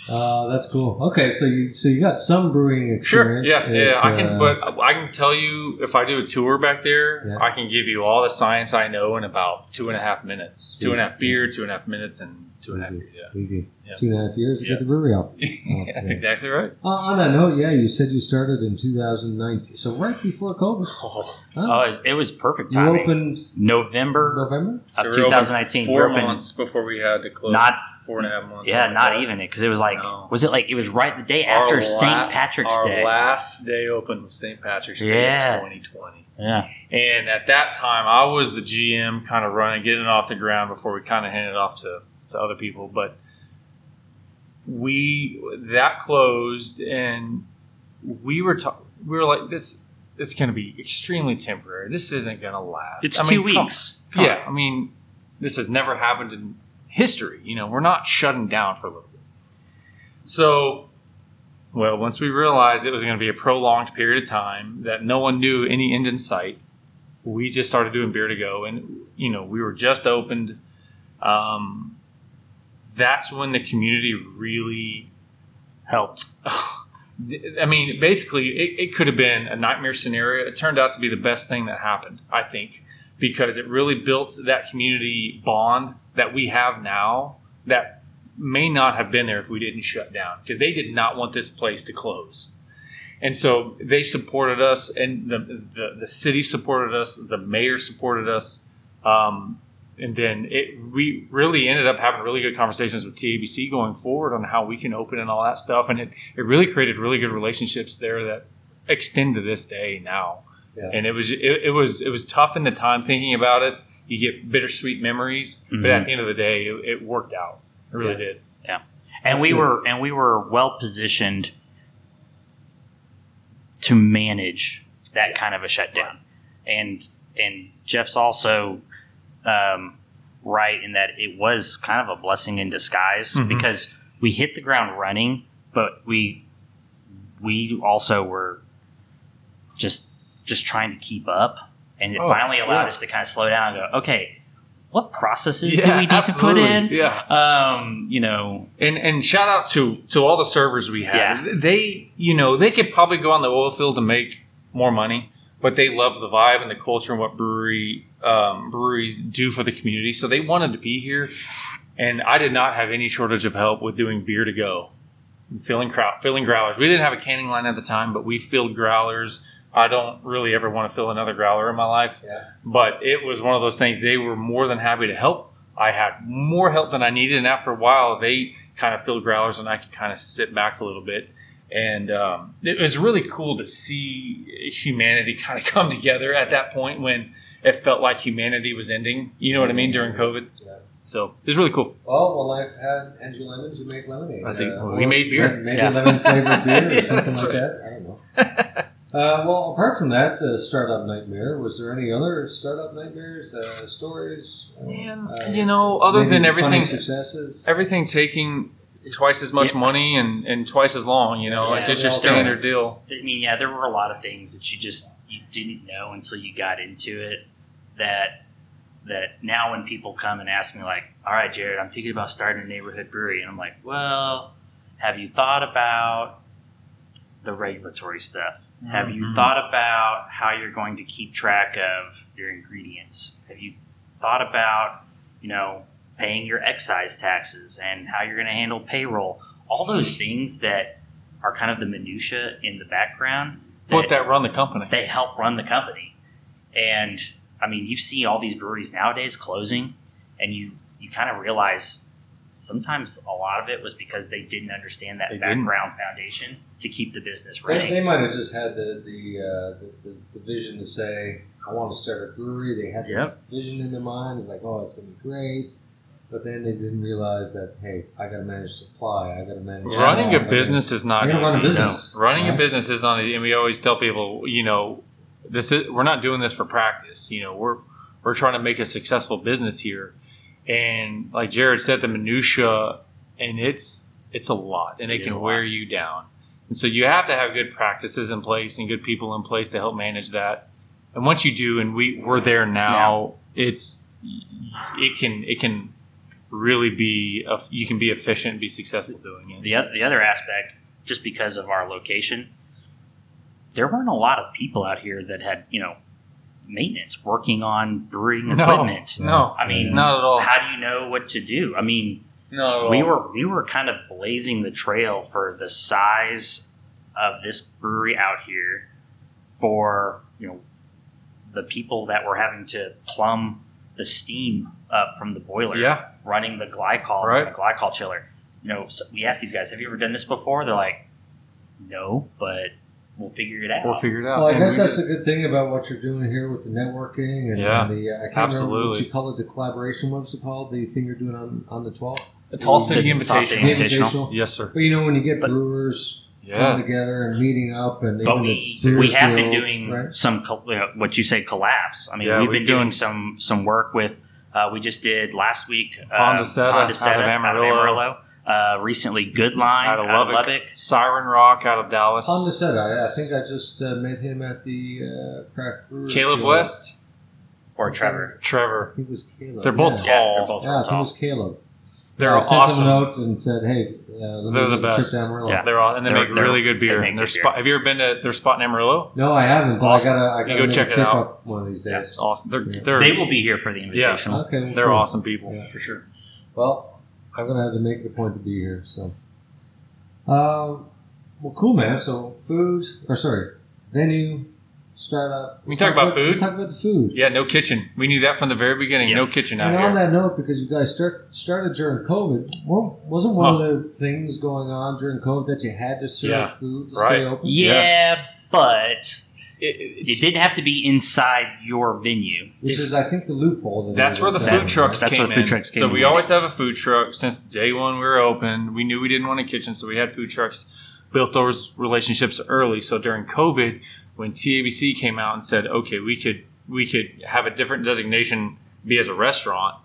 Uh, that's cool. Okay, so you so you got some brewing Sure. experience. Yeah, yeah. at, I can, uh, but I can tell you if I do a tour back there, Yeah. I can give you all the science I know in about two and a half minutes. Two and a half beer, two and a half minutes, and two and a half beer. Yeah. easy. Yeah. Two and a half years to Yeah. get the brewery off. That's yeah. exactly right. Uh, on that note, yeah, you said you started in 2019, so right before COVID. Oh, Huh? Oh, it was, it was perfect you timing. opened November November. of we 2019. Four opened- months before we had to close. Not- four and a half months. Yeah, not that. even it because it was like No. was it like it was right the day Our after la- St. Patrick's our Day. last day open was St. Patrick's Day Yeah. of 2020. yeah, And at that time, I was the GM, kind of running, getting it off the ground before we kind of handed it off to, to other people. But we that closed, and we were ta- we were like, this it's going to be extremely temporary. This isn't going to last. it's I two mean, weeks. Come yeah, I mean, this has never happened in history. You know, we're not shutting down for a little bit. So, well, once we realized it was going to be a prolonged period of time that no one knew any end in sight, we just started doing beer to go, and you know, we were just opened. Um, that's when the community really helped. I mean, basically, it, it could have been a nightmare scenario. It turned out to be the best thing that happened, I think, because it really built that community bond that we have now that may not have been there if we didn't shut down because they did not want this place to close. And so they supported us, and the, the, the city supported us, the mayor supported us. Um, and then it, we really ended up having really good conversations with TABC going forward on how we can open and all that stuff. And it, it really created really good relationships there that extend to this day now. Yeah. And it was it, it was it was tough in the time thinking about it. You get bittersweet memories, but Mhm. at the end of the day, it, it worked out. It really Yeah. did. Yeah, and That's we good. were and we were well positioned to manage that kind of a shutdown and and jeff's also um, right in that it was kind of a blessing in disguise Mhm. because we hit the ground running but we we also were just just trying to keep up and it Oh, finally allowed yeah. us to kind of slow down and go okay what processes do we need to put in Yeah. um you know And and shout out to to all the servers we have. Yeah. They you know they could probably go on the oil field to make more money, but they love the vibe and the culture and what brewery um, breweries do for the community. So they wanted to be here, and I did not have any shortage of help with doing beer to go. filling crowd, filling growlers. We didn't have a canning line at the time, but we filled growlers. I don't really ever want to fill another growler in my life, Yeah. but it was one of those things. They were more than happy to help. I had more help than I needed, and after a while, they kind of filled growlers, and I could kind of sit back a little bit. And um, it was really cool to see humanity kind of come together at that point when it felt like humanity was ending. You know what I mean during COVID. Yeah. So it was really cool. Well, when life had Andrew Lemons, you made lemonade. That's. Uh, We made beer. Maybe Yeah. lemon flavored beer or Yeah, something like right. that. I don't know. Uh, well, apart from that uh, startup nightmare, was there any other startup nightmares, uh, stories? Man, uh, you know, other than everything, successes. everything taking twice as much Yeah. money and, and twice as long. You know, Yeah, it's just your standard deal. I mean, yeah, there were a lot of things that you just you didn't know until you got into it. That that now when people come and ask me like, "All right, Jarrod, I'm thinking about starting a neighborhood brewery," and I'm like, "Well, have you thought about the regulatory stuff? Have you Mhm. thought about how you're going to keep track of your ingredients? Have you thought about, you know, paying your excise taxes and how you're going to handle payroll? All those things that are kind of the minutia in the background But that run the company. they help run the company. And I mean, you see all these breweries nowadays closing, and you you kind of realize sometimes a lot of it was because they didn't understand that They didn't. background foundation to keep the business They, running. they might have just had the the, uh, the, the the vision to say, "I want to start a brewery." They had this Yep. vision in their mind. It's like, "Oh, it's going to be great," but then they didn't realize that, hey, I got to manage supply. I got to manage Running staff, I a gotta- business is not You easy. run a business, no. Running a business is not, and we always tell people, you know, this is we're not doing this for practice. You know, we're we're trying to make a successful business here, and like Jarrod said, the minutia, and it's it's a lot, and it, It is can wear you down. And so you have to have good practices in place and good people in place to help manage that. And once you do, and we we're there now, it's it can it can really be a, you can be efficient and be successful doing it. the, oth- the other aspect, just because of our location, there weren't a lot of people out here that had, you know, maintenance working on brewing No, equipment. no, I mean, not at all. how do you know what to do? I mean, No, we were we were kind of blazing the trail for the size of this brewery out here for you know the people that were having to plumb the steam up from the boiler Yeah, running the glycol Right. the glycol chiller you know so we asked these guys have you ever done this before they're like no but we'll figure it out we'll figure it out. Well, I And guess we that's did- the good thing about what you're doing here with the networking and, Yeah, and the uh, I can't remember what you call it, the collaboration. What's it called? The thing you're doing on on the 12th. the Tall City The Tall City Invitation. Invitational. Yes, sir. But you know when you get But- brewers coming Yeah, together and meeting up and but even we, at we have been doing right? some col- you know, what you say collapse. I mean, Yeah, we've we're been doing doing- some some work with. Uh, we just did last week. Uh, Pondaseta out of Pondaseta Amarillo. Amarillo. Uh, recently, Good Line out of Lubbock. Siren Rock out of Dallas. Honda said I, I think I just uh, met him at the uh, craft brewer. Caleb Guild. West, or Trevor. Trevor. I Trevor. think it was Caleb. They're both yeah. Yeah, tall. they're both Yeah, I think it was Caleb. They're I sent him a note and said, "Hey, let They're the make trip best. to Amarillo." Yeah. They're all, and they They're- make they're- really good they beer. make Their good spot. beer. Have you ever been to their spot in Amarillo? No, I haven't. It's but awesome. I gotta, I gotta go check it out. up one of these days. It's awesome. They're Yeah. they're They will be here for the invitational. Okay, well, they're cool. awesome people Yeah. for sure. Well, I'm gonna have to make it a point to be here. So, uh, well, cool, man. So, food, or sorry, venue, startup. We Let's talk about food. Let's talk about the food. Yeah, no kitchen. We knew that from the very beginning. Yeah. No kitchen out And on that note, because you guys start, started during COVID, well, wasn't one Oh. of the things going on during COVID that you had to serve Yeah. food to Right. stay open? Yeah, but It- it didn't have to be inside your venue. Which is, I think, the loophole. That That's where the found, food trucks That's came where the food in. trucks came so in. we always have a food truck since day one we were open. We knew we didn't want a kitchen, so we had food trucks. Built those relationships early. So during COVID, when TABC came out and said, "Okay, we could we could have a different designation, be as a restaurant,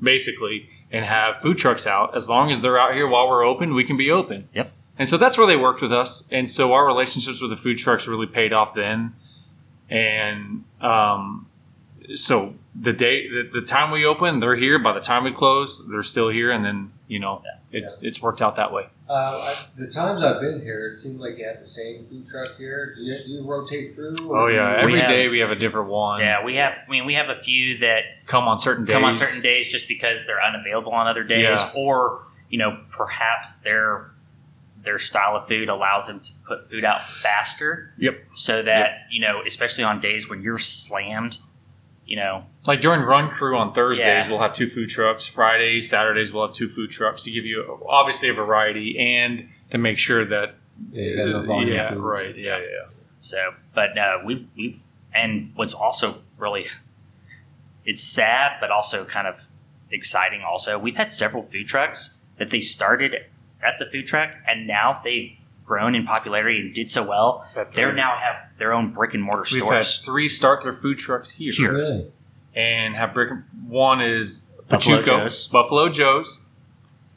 basically, and have food trucks out. As long as they're out here while we're open, we can be open." Yep. And so that's where they worked with us. And so our relationships with the food trucks really paid off then. And um, so the day, the, the time we open, they're here. By the time we close, they're still here. And then you know, it's it's worked out that way. Uh, I, the times I've been here, it seemed like you had the same food truck here. Do you, do you rotate through? or Oh yeah, you- every have- day we have a different one. Yeah, we have. I mean, we have a few that come on certain days. come on certain days just because they're unavailable on other days, Yeah. or you know, perhaps they're their style of food allows them to put food out faster. Yep. So that you know, especially on days when you're slammed, you know, Like during Run Crew on Thursdays, Yeah. we'll have two food trucks. Fridays, Saturdays, we'll have two food trucks to give you obviously a variety and to make sure that Yeah, you got enough volume yeah, right, yeah, yeah. So, but uh, we've we've and what's also really it's sad, but also kind of exciting. Also, we've had several food trucks that they started at the food truck, and now they've grown in popularity and did so well. We've They three- now have their own brick and mortar We've stores. had three start their food trucks here, Here. Really? and have brick. One is Buffalo Pachuco, Joe's. Buffalo Joe's,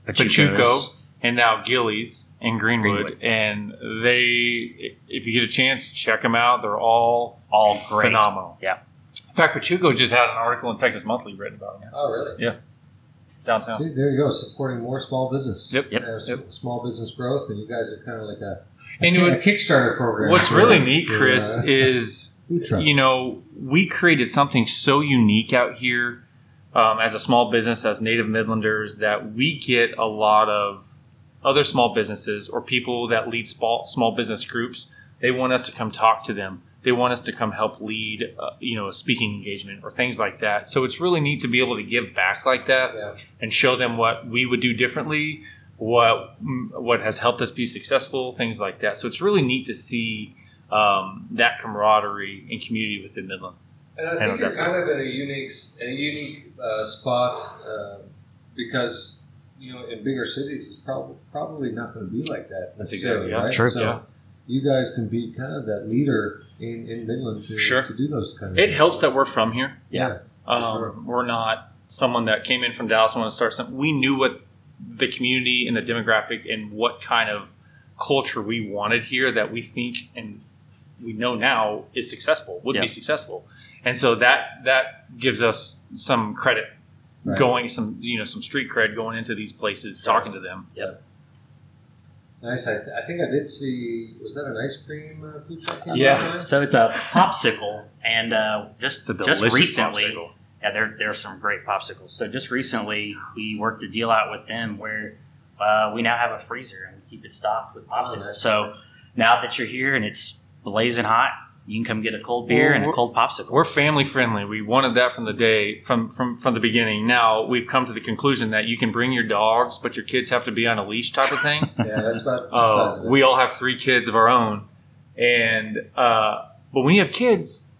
Pachuco's. Pachuco, and now Gillies in Greenwood. Greenwood. And they, if you get a chance, check them out. They're all all great. phenomenal. Yeah. In fact, Pachuco just had an article in Texas Monthly written about them Oh, really? Downtown. See, there you go, supporting more small business. Yep. Yep. S- Small business growth, and you guys are kind of like a, a, And a Kickstarter program. What's for- really neat, for, Chris, uh, is you know we created something so unique out here um, as a small business, as native Midlanders, that we get a lot of other small businesses or people that lead small small business groups. They want us to come talk to them. They want us to come help lead, uh, you know, a speaking engagement or things like that. So it's really neat to be able to give back like that Yeah. and show them what we would do differently, what what has helped us be successful, things like that. So it's really neat to see um, that camaraderie and community within Midland. And I And think you're kind of in a unique, a unique uh, spot uh, because you know in bigger cities it's probably probably not going to be like that That's necessarily, exactly- yeah, right? true. So Yeah. You guys can be kind of that leader in, in Midland to, Sure. to do those kind of. It things. helps that we're from here. Yeah. Um, sure. We're not someone that came in from Dallas and wanted to start something. We knew what the community and the demographic and what kind of culture we wanted here that we think and we know now is successful, would Yeah. be successful. And so that that gives us some credit Right. going some you know some street cred going into these places talking to them Nice. I, I think I did see. Was that an ice cream uh, food truck? came Yeah. So it's a popsicle, and uh, just it's a just recently, popsicle. yeah, there there are some great popsicles. So just recently, we worked a deal out with them where uh, we now have a freezer and we keep it stocked with popsicles. Oh, nice. So now that you're here and it's blazing hot, you can come get a cold beer and a cold popsicle. We're family friendly. We wanted that from the day from from from the beginning. Now we've come to the conclusion that you can bring your dogs, but your kids have to be on a leash type of thing. Yeah, that's about the size Uh, of it. we all have three kids of our own, and uh, but when you have kids,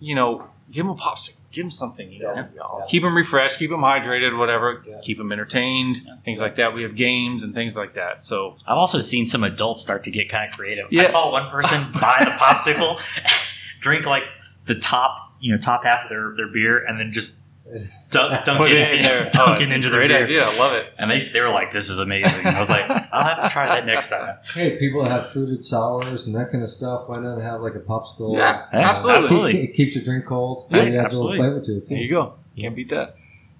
you know, give them a popsicle, give them something, you know, Yeah. Yeah. keep them refreshed, keep them hydrated, whatever, Yeah. keep them entertained, things like that. We have games and things like that. So I've also seen some adults start to get kind of creative. Yeah. I saw one person buy the popsicle, drink like the top, you know, top half of their, their beer, and then just dunk, dunk put it, it in there. dunk Oh, it into their great beer. idea. I love it. And they, they were like, "This is amazing." I was like, "I'll have to try that next time." Hey, people have fruited sours and that kind of stuff. Why not have like a popsicle? Yeah, Yeah, absolutely. absolutely. It keeps your drink cold. Yeah, Maybe adds absolutely. a little flavor to it too. There you go. Can't beat that.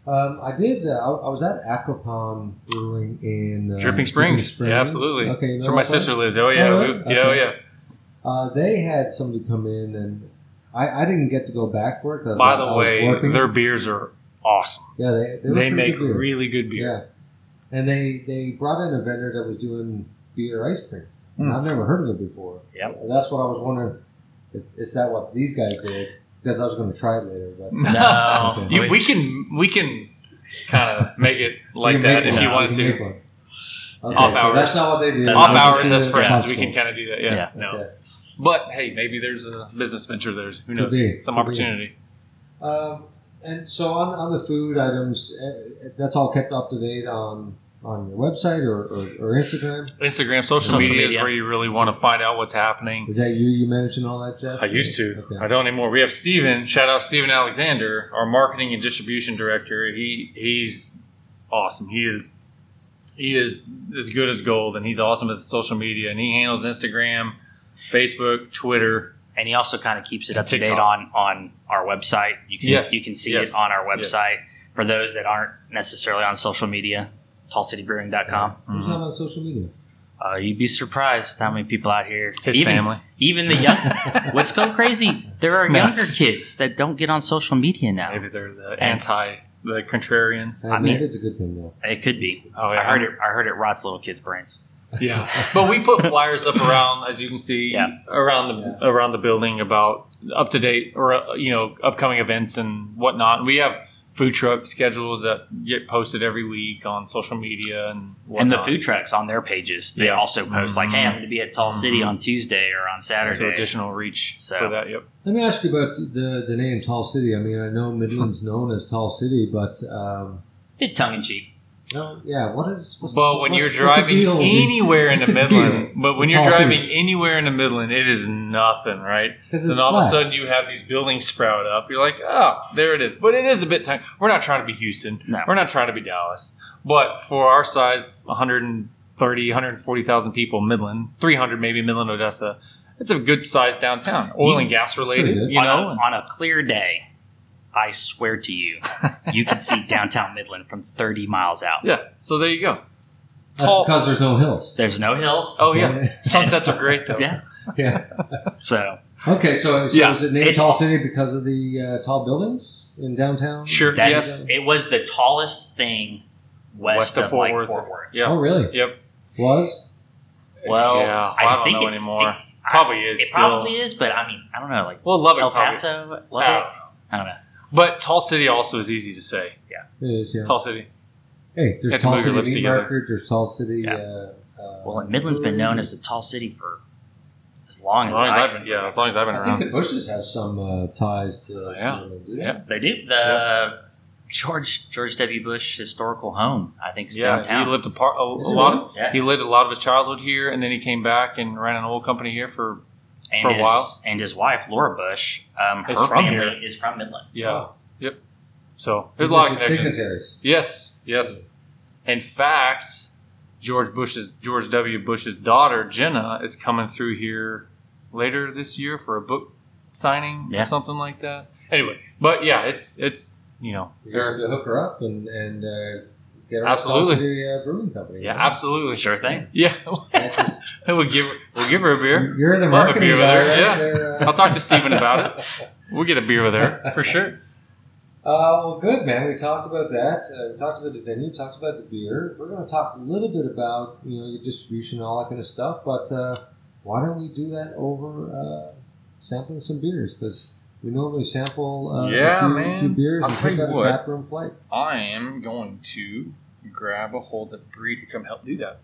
Um, I did. Uh, I, I was at Acopon Brewing in uh, Dripping Springs. Yeah, absolutely. Okay, you That's know where my that place? sister lives. Oh yeah, Oh, we- really? yeah, oh Okay. yeah. Uh, they had somebody come in, and I, I didn't get to go back for it because By I, the I was way, working. their beers are awesome. yeah, they they, They, make good really good beer. Yeah, and they they brought in a vendor that was doing beer ice cream. And Hmm. I've never heard of it before. Yep. That's what I was wondering. If, is that what these guys did? Because I was going to try it later, but No, Okay. You, we can we can kind of make it like that if one. you We wanted can to. Okay, Off so hours. That's not what they did. That's Off hours as friends, we can kind of do that. Yeah, Yeah. no. Okay. But hey, maybe there's a business venture. There's who Could knows be. some Could be. opportunity. Um, and so on, on the food items, uh, that's all kept up to date on on your website or, or, or Instagram. Instagram, social, Social media, is where you really want to find out what's happening. Is that you? You managing all that, Jeff? I used to. Okay. I don't anymore. We have Steven. Shout out Steven Alexander, our marketing and distribution director. He he's awesome. He is he is as good as gold, and he's awesome at the social media. And he handles Instagram, Facebook, Twitter. and he also kind of keeps it And up to date on on our website. You can Yes, you can see yes, it on our yes. website for those that aren't necessarily on social media. TallCityBrewing.com. Who's Mhm. not on social media? Uh, you'd be surprised how many people out here. His even, family. even the young. What's going crazy? There are No. younger kids that don't get on social media now. Maybe they're the anti, the contrarians. I maybe mean- it's a good thing though. It could be. Oh, yeah. I heard it. I heard it rots little kids' brains. Yeah, but we put flyers up around, as you can see, Yeah. around the around the building about up to date or uh, you know upcoming events and whatnot. And we have food truck schedules that get posted every week on social media and whatnot. And the food trucks on their pages, they Yeah. also post like, "Hey, I'm going to be at Tall City Mhm. on Tuesday or on Saturday." so additional reach So- for that. Yep. Let me ask you about the the name Tall City. I mean, I know Midland's known as Tall City, but um, It tongue in yeah. What is? What's, But when what's- you're driving anywhere in the the Midland, deal but when with you're driving City? anywhere in the Midland, it is nothing, right? Because then all of a sudden you have these buildings sprout up. You're like, oh, there it is. But it is a bit tiny. We're not trying to be Houston. No. We're not trying to be Dallas. But for our size, 130, 140,000 people, Midland, 300 maybe Midland, Odessa, it's a good sized downtown. Oil and gas related, good. you on, know? a, on a clear day, I swear to you, you can see downtown Midland from 30 miles out. yeah. So there you go. That's tall- because there's no hills. There's no hills. Oh, yeah. Sunsets are great, though. Yeah. yeah. So Okay, so, so Yeah. is it named It's- Tall City because of the uh, tall buildings in downtown? Sure. that's yes. it was the tallest thing west, West of of, Fort like Worth. Fort Worth. Yeah. Oh, really? Yep. Was? Well, yeah. I, I, don't think know it's anymore. It, Probably is It still. probably is, but I mean, I don't know, like well, Lubbock El probably- Paso, I don't Lubbock. know. I don't know. But Tall City also is easy to say. Yeah, it is, yeah. Tall City. Hey, there's Tall City lips Meat together. Market. There's Tall City. Yeah. Uh, uh, Well, and Midland's been known as the tall city for as long As as, long as I I've can been, yeah, as long as I've been I around. think the Bushes have some uh, ties to. Yeah. Midland, do they? Yeah. They do. The George George W. Bush historical home, I think, is yeah, downtown. he lived a, part, a, a lot. Of, Yeah. He lived a lot of his childhood here, and then he came back and ran an old company here for and for a his, while. And his wife, Laura Bush, um, her Is from family here. is from Midland. yeah, Oh. yep. So there's a lot of connections. Dignitaries. Yes, yes. In fact, George Bush's George W. Bush's daughter Jenna is coming through here later this year for a book signing Yeah. or something like that. Anyway, but yeah, it's it's you know You're going to hook her up and and uh, get her Absolutely. a Tall uh, Brewing Company. yeah, right? absolutely Sure thing. Yeah, just- we'll give her, we'll give her a beer. You're the marketing beer guy. with her, right yeah. there, uh, I'll talk to Stephen about it. We'll get a beer with her for sure. Uh, well, good man. We talked about that. Uh, we talked about the venue. Talked about the beer. We're going to talk a little bit about you know your distribution, and all that kind of stuff. But uh, why don't we do that over uh, sampling some beers? Because we normally sample uh, Yeah, a, few, man. a few beers I'll and take out a what. tap room flight. I am going to grab a hold of Bree to come help do that.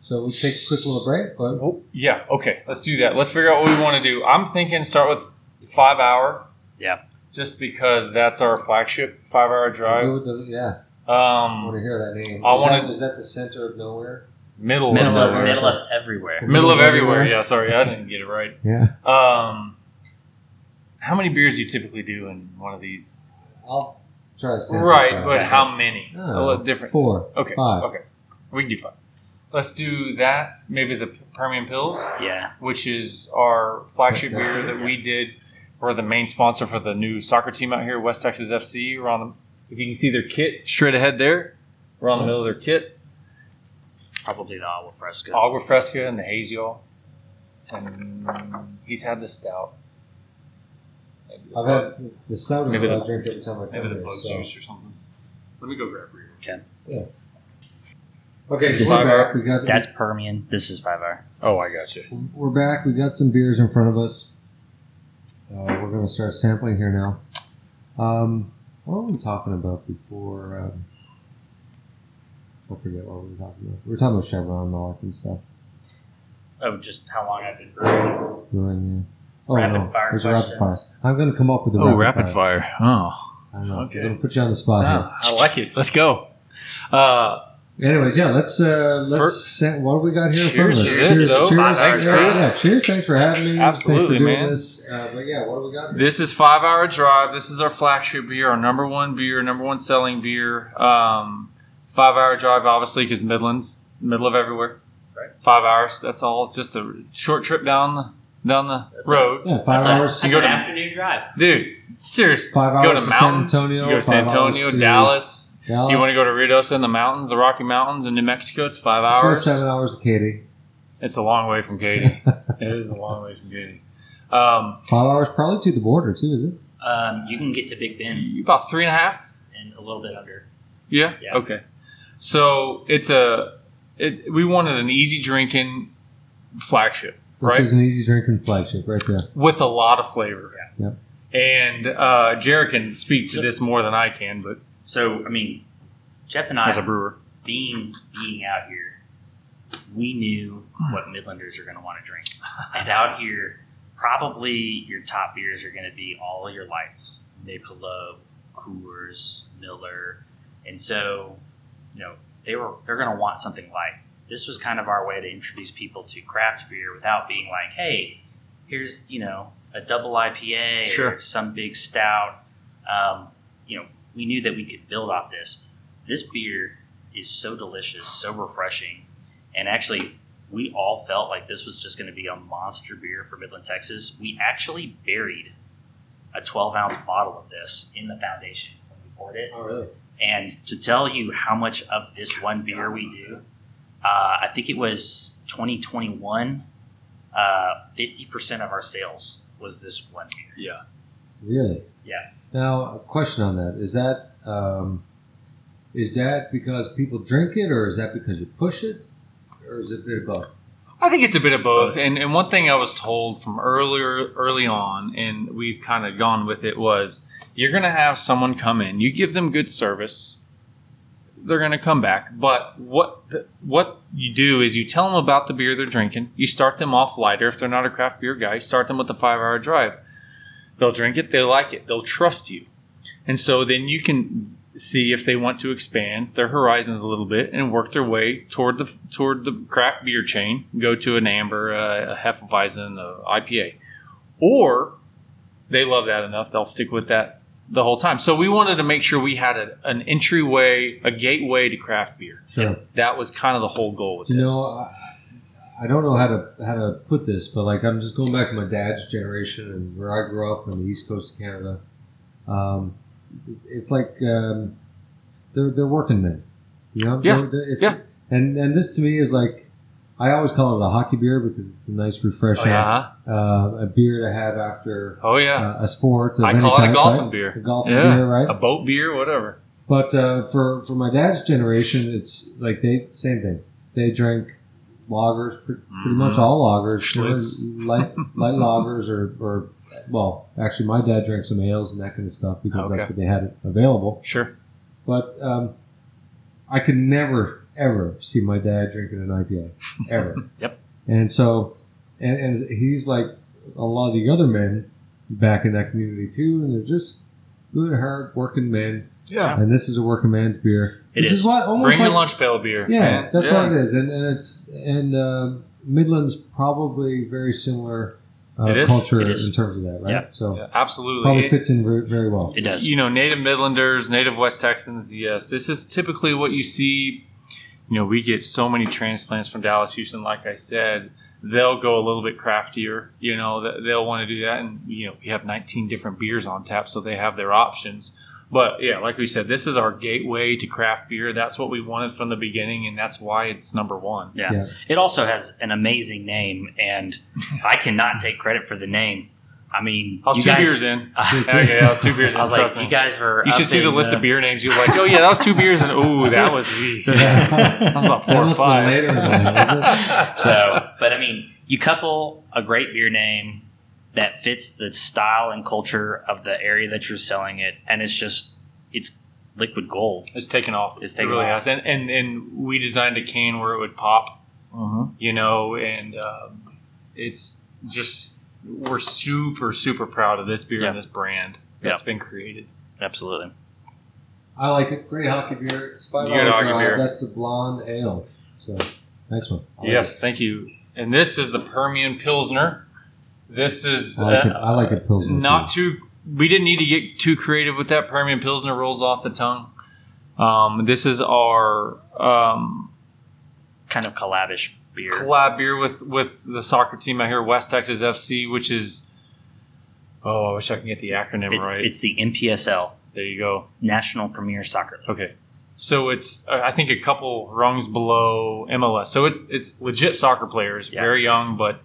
So we take a quick little break. But Oh, yeah. Okay, let's do that. Let's figure out what we want to do. I'm thinking start with five hour. Yeah. Just because that's our flagship five hour go drive. with the, yeah, I want Um, to hear that name. I is, wanna- is that the center of nowhere? middle, Middle of of Middle, everywhere. middle of everywhere. Middle of Middle of everywhere. everywhere. Yeah. Sorry, I didn't get it right. Yeah, Um, how many beers do you typically do in one of these? I'll try to sample Right, some. but how many? Oh, a little different. Four. Okay. Five. Okay. We can do five. Let's do that. Maybe the Permian Pills. Yeah. which is our flagship Okay. beer that we did. We're the main sponsor for the new soccer team out here, West Texas FC. We're on the, if you can see their kit straight ahead there, we're on the middle of their kit. Probably the agua fresca. Agua Fresca and the Hazy Ale. And he's had the stout. Maybe the I've had the, the stout is Maybe what I the- drink every time I come maybe the here. bug so. juice or something. Let me go grab a beer. Okay, so This we're is- back. We got That's Permian. This is 5R. Oh, I got you. we're back. We got some beers in front of us. Uh, we're going to start sampling here now. Um, what were we talking about before? Um, I forget what we were talking about. We were talking about Chevron and all that kind of stuff. Oh, just how long I've been brewing. Brewing, yeah. Oh Rapid no, fire there's a rapid fire. questions. I'm going to come up with the Oh, rapid, fire. fire. Oh, I don't know. Okay. I'm going to put you on the spot Ah, I like it. Let's go. Uh. Anyways, yeah, let's uh, let's. First- sa- what do we got here in front of Cheers us? to this, though. cheers, Thanks, yeah, Chris. yeah, cheers. Thanks for having me. Thanks Absolutely, for doing man. this. Uh, but yeah, what do we got? Here? This is Five Hour Drive. This is our flagship beer, our number one beer, number one selling beer. Um, five Hour Drive, obviously, because Midlands, middle of everywhere. right. Five hours. That's all. It's just a short trip down the down the That's road, Yeah, five That's, hours. a, that's You an go to- afternoon drive. dude. Seriously, Five go hours to to San mountains. Antonio. You go to San five hours Antonio, to Dallas. Dallas. You want to go to Ruidoso in the mountains, the Rocky Mountains in New Mexico? It's five Let's hours. seven hours to Katy. It's a long way from Katy. it is a long way from Katy. Um, Five hours probably to the border too, is it? Um, you can get to Big Bend about three and a half in a little bit under. Yeah. Yeah. Okay. So it's a it, we wanted an easy drinking flagship, This right? is an easy drinking flagship right there. with a lot of flavor. Yep. And uh, Jarrod can speak to this more than I can, but So I mean, Jeff and I, as a brewer, being being out here, we knew what Midlanders are going to want to drink, and out here, probably your top beers are going to be all of your lights: Michelob, Coors, Miller, and so you know they were they're going to want something light. This was kind of our way to introduce people to craft beer without being like, hey, here's you know a double IPA Sure. or some big stout. Um, you know, we knew that we could build off this. This beer is so delicious, so refreshing, and actually, we all felt like this was just going to be a monster beer for Midland, Texas. We actually buried a 12 ounce bottle of this in the foundation when we poured it. Oh, really? And to tell you how much of this one beer we do, uh, I think it was 2021. Uh, 50% of our sales was this one year. yeah, Really? Yeah. Now, a question on that is that um, is that because people drink it, or is that because you push it, or is it a bit of both? I think it's a bit of both. And and one thing I was told from earlier early on, and we've kind of gone with it was you're going to have someone come in, you give them good service, they're going to come back. But what the, what you do is you tell them about the beer they're drinking. You start them off lighter if they're not a craft beer guy. Start them with the five hour drive. They'll drink it. They like it. They'll trust you, and so then you can see if they want to expand their horizons a little bit and work their way toward the toward the craft beer chain. Go to an amber, a, a hefeweizen, a IPA, or they love that enough they'll stick with that the whole time. So we wanted to make sure we had a, an entryway, a gateway to craft beer. Sure. That was kind of the whole goal with You this. know, I, I don't know how to how to put this, but like I'm just going back to my dad's generation and where I grew up on the east coast of Canada. Um, it's, it's like um, they're they're working men, you know. Yeah. They're- they're- it's, Yeah. And and this to me is like I always call it a hockey beer because it's a nice, refreshing uh-huh. uh, a beer to have after Oh yeah. uh, a sport. I any call it a golfing right? beer. A golfing Yeah. beer, right? A boat beer, whatever. But uh, for for my dad's generation, it's like they same thing. They drink lagers, pre- pretty much Mhm. all lagers, you know, Schlitz. light light lagers, or or well, actually, my dad drank some ales and that kind of stuff because that's what they had available. Sure. But um, I could never ever see my dad drinking an IPA ever. Yep. And so, and, and he's like a lot of the other men back in that community too, and they're just good, hard working men Yeah. and this is a working man's beer. It which is, is. what almost Bring like your lunch pail beer. yeah, man. that's Yeah. what it is, and, and it's and uh, Midland's probably very similar uh, It is. culture It is. in terms of that, right? Yeah. So Yeah, absolutely. probably It- fits in very, very well. It does. you know, native Midlanders, native West Texans, yes, this is typically what you see. You know, we get so many transplants from Dallas, Houston. Like I said, they'll go a little bit craftier. You know, they'll want to do that, and you know, we have 19 different beers on tap, so they have their options. But yeah, like we said, this is our gateway to craft beer. That's what we wanted from the beginning, and that's why it's number one. Yeah. Yeah. It also has an amazing name, and I cannot take credit for the name. I mean, I was you two guys, beers in. okay, I was two beers in. I was like, me. you guys were. You should see the in list of beer names. You're like, oh yeah, that was two beers, and ooh, that was. that was about four That or must have been five. later in the night, was it? So, but I mean, you couple a great beer name that fits the style and culture of the area that you're selling it, and it's just it's liquid gold. It's taken off. It's It taken really off. has. And, and and we designed a can where it would pop, Mm-hmm. you know, and um, it's just we're super super proud of this beer Yeah. and this brand that's been created. Absolutely. I like it. Great hockey beer. It's five Good dollar beer. That's the blonde ale. So nice one. Like yes, thank you. And this is the Permian Pilsner. This is. I like it. uh, I like it. Pilsner. not too. too. We didn't need to get too creative with that. Permian Pilsner rolls off the tongue. Um, this is our um, Kind of collabish beer. collab beer with with the soccer team out here, West Texas FC, which is oh, I wish I could get the acronym it's right. it's the NPSL there you go. National Premier Soccer League. Okay, so it's uh, I think a couple rungs below MLS. So it's it's legit soccer players, Yeah. very young, but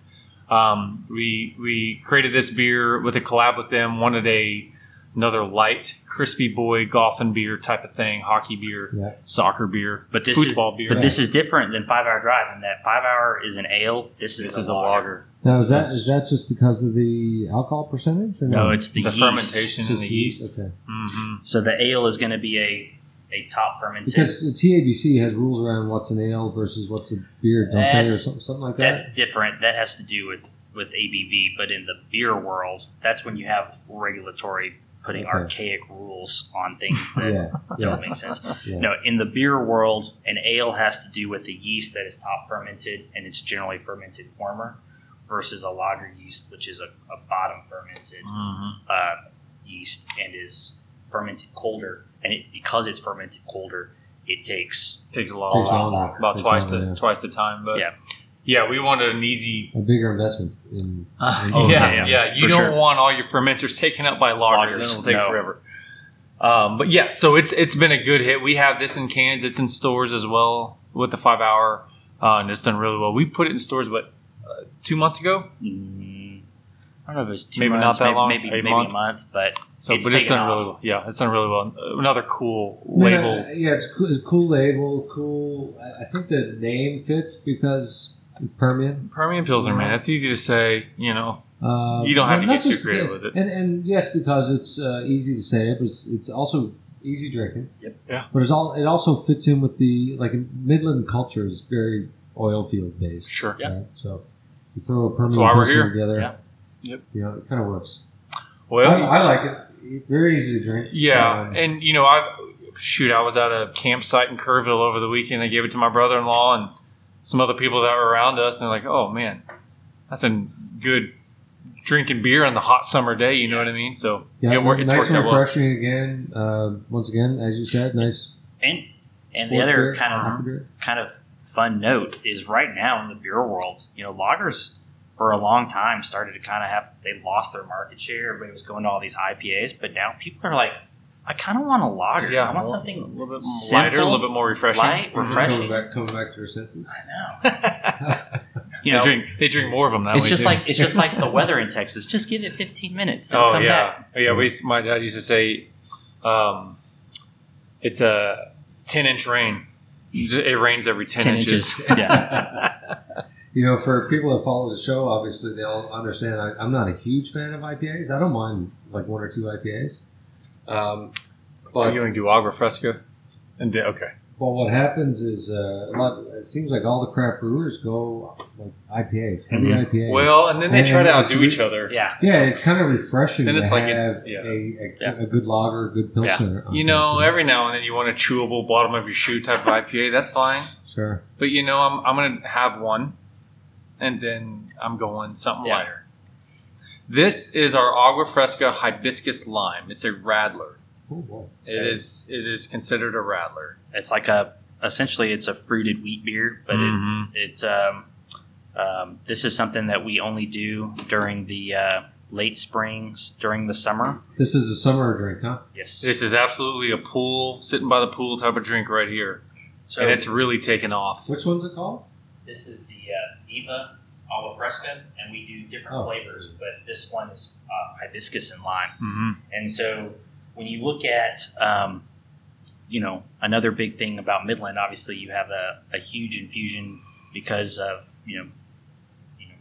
um, we we created this beer with a collab with them. Wanted a another light, crispy boy, golfing beer type of thing, hockey beer, Yeah. soccer beer, But this football is beer. but this is different than five hour drive. And that five hour is an ale. This is this a is a lager. lager. Now is that is that just because of the alcohol percentage? Or No, it's the, the yeast. fermentation It's and the yeast. Okay. hmm So the ale is going to be a a top fermented. Because the TABC has rules around what's an ale versus what's a beer, don't they, or something, something like that? that's different. That has to do with with ABV. But in the beer world, that's when you have regulatory putting Okay. archaic rules on things that yeah, yeah, don't make sense. yeah. No, in the beer world, an ale has to do with the yeast that is top fermented, and it's generally fermented warmer, versus a lager yeast, which is a, a bottom fermented hmm uh, yeast and is fermented colder. And it, because it's fermented colder, it takes Takes a lot, Takes lot longer. about Takes twice longer, the yeah. twice the time. But Yeah. Yeah, we wanted an easy. a bigger investment in. Uh, in- Oh, yeah, yeah, yeah, yeah, You don't sure. want all your fermenters taken up by lagers. Then Lagers, it'll take no. forever. Um, but yeah, so it's it's been a good hit. We have this in cans. It's in stores as well with the five hour, uh, and it's done really well. We put it in stores, but uh, two months ago. mm, I don't know if it's two Maybe not months, that maybe, long, maybe, a maybe month. a month, but So, It's but it's taken done really well. Yeah, it's done really well. Another cool I mean, label. uh, yeah, it's cool, it's cool label. Cool. I- I think the name fits because it's Permian. Permian Pilsner, man. It's easy to say. You know, Uh, You don't have to not get too just creative because- with it. And, and yes, because it's uh, easy to say, it was. It's also easy drinking. Yep. Yeah. But it's all. It also fits in with the like Midland culture is very oil field based. sure. Yeah. Right? So you throw a Permian That's why we're Pilsner here. together. Yeah. Yep. You know, it kind of works. Well, I, I like it. Very easy to drink. Yeah, Um, and you know, I shoot, I was at a campsite in Kerrville over the weekend. I gave it to my brother-in-law and some other people that were around us, and they're like, "Oh man, that's a good drinking beer on the hot summer day." You know what I mean? So yeah, it wor- it's nice and out well. refreshing again. Uh, once again, as you said, nice. and and the other beer, kind of beer. kind of fun note is right now in the beer world, you know, lagers for a long time started to kind of have they lost their market share. Everybody was going to all these IPAs, but now people are like, I kind of want a lager. Yeah, I want a something a little bit simple, lighter, a little bit more refreshing. light, refreshing. Coming back, coming back to their senses. I know. You they know, drink they drink more of them that it's way. just too. like it's just like the weather in Texas. Just give it 15 minutes. Oh come yeah, back. Oh, yeah. We my dad used to say, um, it's a ten inch rain. It rains every ten, 10 inches. inches. Yeah. You know, for people that follow the show, obviously they'll understand. I, I'm not a huge fan of IPAs. I don't mind like one or two IPAs. Um, But but you want to do agua fresca, and the, okay, but what happens is uh, a lot. It seems like all the craft brewers go like IPAs, heavy Mhm. IPAs. well, and then they And- try to outdo each other. Yeah. yeah, it's kind of refreshing Then to it's like it- have yeah. a, a, Yeah. a good lager, a good pilsner. on You know, of it. every now and then you want a chewable bottom of your shoe type of IPA. That's fine, sure. but you know, I'm I'm gonna have one, and then I'm going something Yeah. lighter. This is our agua fresca hibiscus lime. It's a radler. Oh, boy. It is it is considered a radler. It's like a essentially it's a fruited wheat beer, but Mhm. it it um, um, this is something that we only do during the uh, late springs during the summer. This is a summer drink, huh? Yes. This is absolutely a pool, sitting by the pool type of drink right here, So and it's really taken off. Which one's it called? this is the uh, Viva Agua Fresca, and we do different Oh. flavors, but this one is uh, hibiscus and lime. hmm And so when you look at, um, you know, another big thing about Midland, obviously you have a, a huge infusion because of, you know, you know,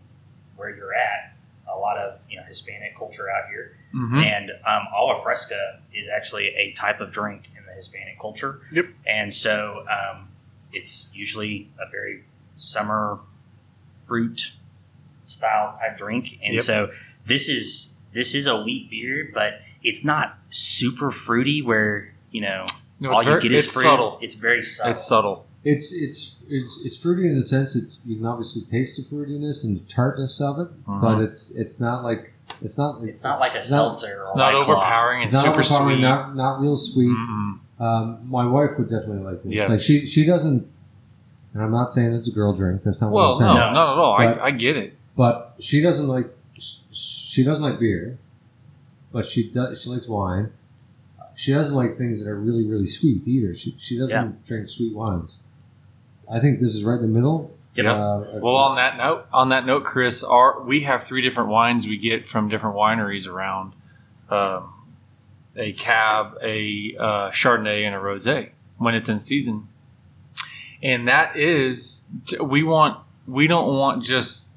where you're at, a lot of, you know, Hispanic culture out here. hmm And um, agua fresca is actually a type of drink in the Hispanic culture. Yep. And so um, it's usually a very summer fruit style type drink. And Yep. so this is this is a wheat beer, but it's not super fruity where you know No, all it's, very, you get is it's fruit. subtle. It's very subtle. It's subtle. It's it's it's it's fruity in the sense that you can obviously taste the fruitiness and the tartness of it, Mhm. but it's it's not like it's not It's not like a it's not- seltzer. It's not White overpowering. it's It's not super overpowering, sweet. not not real sweet. Mhm. Um, my wife would definitely like this. Yes. Like she she doesn't, and I'm not saying it's a girl drink. That's not what Well, I'm saying. no, No. not at all. But- I, I get it. But she doesn't like she doesn't like beer, but she does she likes wine. She doesn't like things that are really really sweet either. She she doesn't drink sweet wines. I think this is right in the middle. Yep. Uh, Well, on that note, on that note, Chris, our we have three different wines we get from different wineries around. Um, a cab, a uh, Chardonnay, and a rosé when it's in season. And that is, we want, we don't want just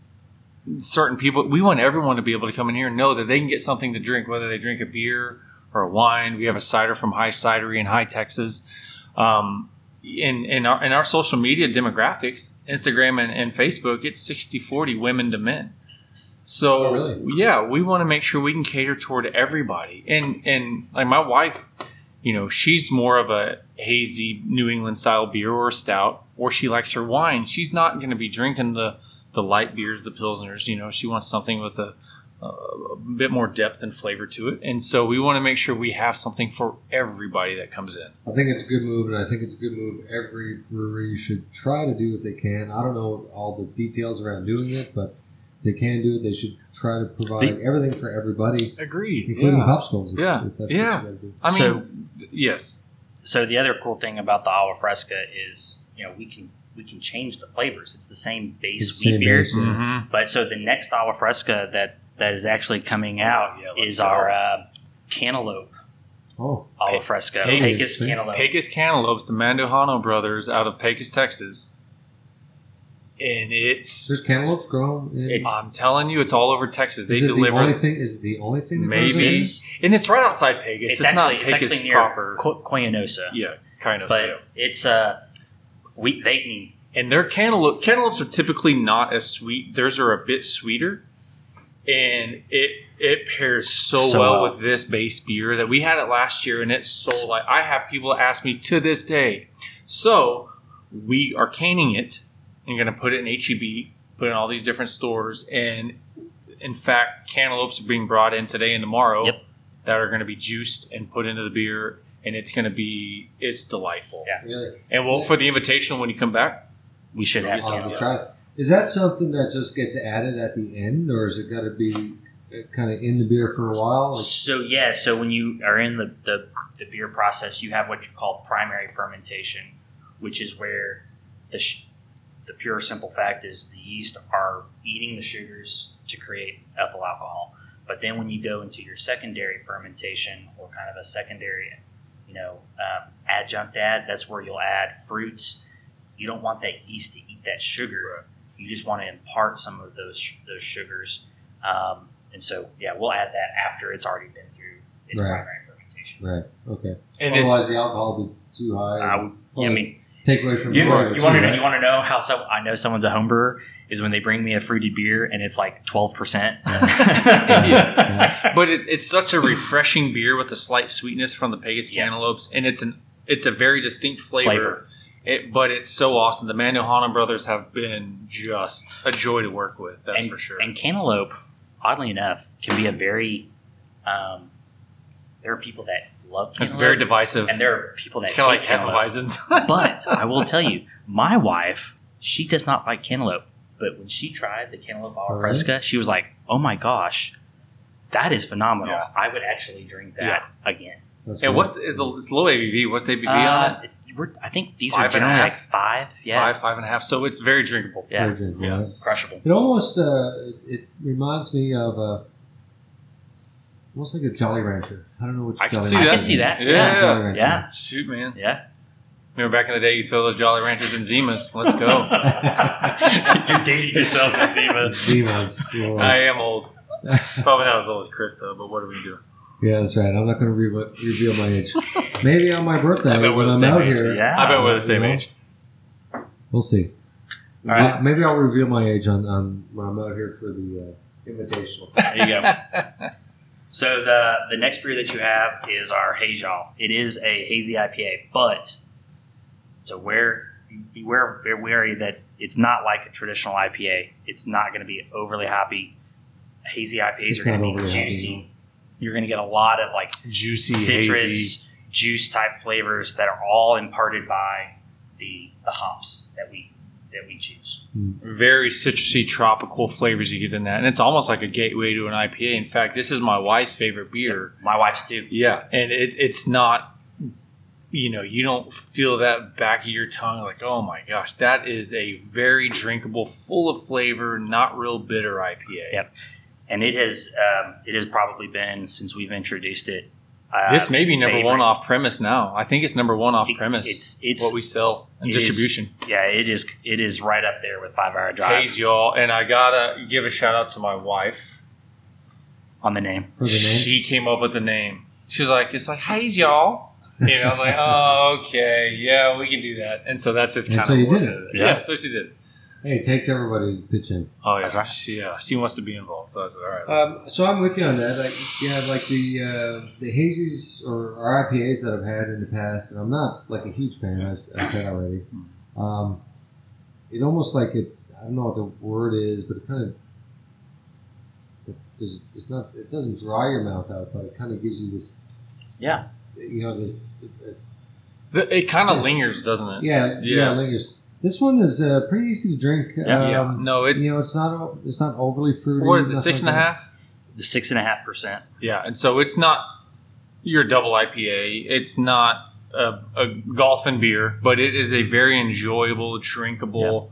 certain people. We want everyone to be able to come in here and know that they can get something to drink, whether they drink a beer or a wine. We have a cider from Hye Cidery in Hye Texas. Um, in, in our in our social media demographics, Instagram and, and Facebook, it's 60 40 women to men. So Oh, really? yeah, we want to make sure we can cater toward everybody. And and like my wife, you know, she's more of a hazy New England style beer or stout, or she likes her wine. She's not going to be drinking the the light beers, the pilsners. You know, she wants something with a, a bit more depth and flavor to it. And so we want to make sure we have something for everybody that comes in. I think it's a good move, and I think it's a good move every brewery should try to do if they can. I don't know all the details around doing it, but if they can do it, they should try to provide everything for everybody, Agreed. including yeah. popsicles. If, Yeah. if that's Yeah. what you got to do. I mean, So- th- yes. So the other cool thing about the agua fresca is, you know, we can we can change the flavors. It's the same base It's wheat same beer, base, yeah. Mhm. but so the next agua fresca that that is actually coming out Oh, yeah, is go. our uh, cantaloupe Oh, agua Pe- fresca, Pecos, Pecos cantaloupe. Pecos Cantaloupes, the Mandujano brothers out of Pecos, Texas. And it's, there's cantaloupes grown. In, It's- I'm telling you, it's all over Texas. They is it the deliver, only thing? Is it the only thing? That grows in Maybe. there? And it's right outside Pecos. it's, It's, actually not it's Pecos actually near proper. Ko- Coyanosa, yeah, kind of. but yeah. it's uh we they mean and their cantaloupe cantaloupes are typically not as sweet. Theirs are a bit sweeter, and it it pairs so, So well, well. with this base beer that we had it last year, and it's so like I have people ask me to this day. So we are canning it and going to put it in HEB, put it in all these different stores, and in fact, cantaloupes are being brought in today and tomorrow Yep. that are going to be juiced and put into the beer, and it's going to be it's delightful. Yeah. Really? And well, for the invitation when you come back, we should have Yes, I'll some. have Yeah. try it. Is that something that just gets added at the end, or is it got to be uh, kind of in the beer for a while? Like, So yeah, so when you are in the, the, the beer process, you have what you call primary fermentation, which is where the sh- the pure simple fact is the yeast are eating the sugars to create ethyl alcohol. But then when you go into your secondary fermentation or kind of a secondary, you know, um, adjunct add, that's where you'll add fruits. You don't want that yeast to eat that sugar. You just want to impart some of those those sugars. Um, and so, yeah, we'll add that after it's already been through its Right. primary fermentation. right. Okay. and Otherwise, the alcohol would be too high. I would, yeah, I mean, take away from you, the you, want to know, right? you want to know how some I know someone's a home brewer is when they bring me a fruity beer and it's like twelve percent. Yeah. but it, it's such a refreshing beer with a slight sweetness from the Pecos Yeah. cantaloupes, and it's an it's a very distinct flavor. Flavor. It, but it's so awesome. The Mandujano brothers have been just a joy to work with. That's and, for sure. And cantaloupe, oddly enough, can be a very. Um, there are people that love cantaloupe, it's very divisive. and there are people that It's kind of like cantaloupe. But I will tell you, my wife, she does not like cantaloupe. But when she tried the cantaloupe agua really? fresca, she was like, "Oh my gosh, that is phenomenal! Yeah. I would actually drink that again." That's and cool. what's the, is the it's low ABV? What's the ABV Uh, on it? we're- I think these Five are and a generally like half? five. Yeah, Five, five and a half. So it's very drinkable. yeah, Very drinkable, Yeah. right? crushable. It almost uh, it, it reminds me of uh, almost like a Jolly Rancher. I don't know which. I can Jolly see I can that. see that. Yeah. Yeah, Jolly Rancher. yeah, Shoot, man. yeah. Remember back in the day, you throw those Jolly Ranchers in Zimas. Let's go. You're dating yourself, Zimas. Zimas. Lord. I am old. Probably not as old as Chris though. But what do we do? Yeah, that's right. I'm not going to re- reveal my age. Maybe on my birthday I bet we're when the I'm same out age. here. Yeah. I bet we're the same you know? age. We'll see. All right. Maybe I'll reveal my age on, on when I'm out here for the uh, invitational. There you go. So the the next beer that you have is our Hazel. It is a hazy IPA, but to where beware be wary that it's not like a traditional IPA. It's not going to be overly hoppy. Hazy IPAs It's are going to be juicy. You're going to get a lot of like Juicy, citrus hazy. juice type flavors that are all imparted by the the hops that we that we choose. Hmm. very citrusy tropical flavors you get in that and it's almost like a gateway to an ipa in fact this is my wife's favorite beer My wife's too. yeah and it, it's not you know you don't feel that back of your tongue like oh my gosh that is a very drinkable full of flavor not real bitter ipa Yep. and it has um, it has probably been since we've introduced it Uh, this may be number favorite. one off premise now. I think it's number one off It- premise. It's it's what we sell and it is- distribution. yeah, it is it is right up there with Five Hour Drive Haze, y'all, and I gotta give a shout out to my wife. on the name. For the name. She came up with the name. She was like, "It's like Haze, y'all." You know, I was like, "Oh, okay, yeah, we can do that." And so that's just And kind so of you did it. Yeah. Yeah. so she did. Hey, it takes everybody to pitch in. Oh, yeah, That's right. She, yeah, she wants to be involved. So I said, "All right." let's- Um, so I'm with you on that. Like, yeah, like the uh, the hazies or, or IPAs that I've had in the past, and I'm not like a huge fan, as I said already. Um, it almost like it. I don't know what the word is, but it kind of. It does, it's not. It doesn't dry your mouth out, but it kind of gives you this. Yeah. You know this. The- it kind of yeah. lingers, doesn't it? Yeah. Yeah. Yes. Lingers. This one is uh, pretty easy to drink. Yeah. Yeah. Um, No, it's you know, it's not. It's not overly fruity. what is it? nothing Six and a like that. half. The six and a half percent. Yeah, and so it's not your double IPA. It's not a, a golfing beer, but it is a very enjoyable, drinkable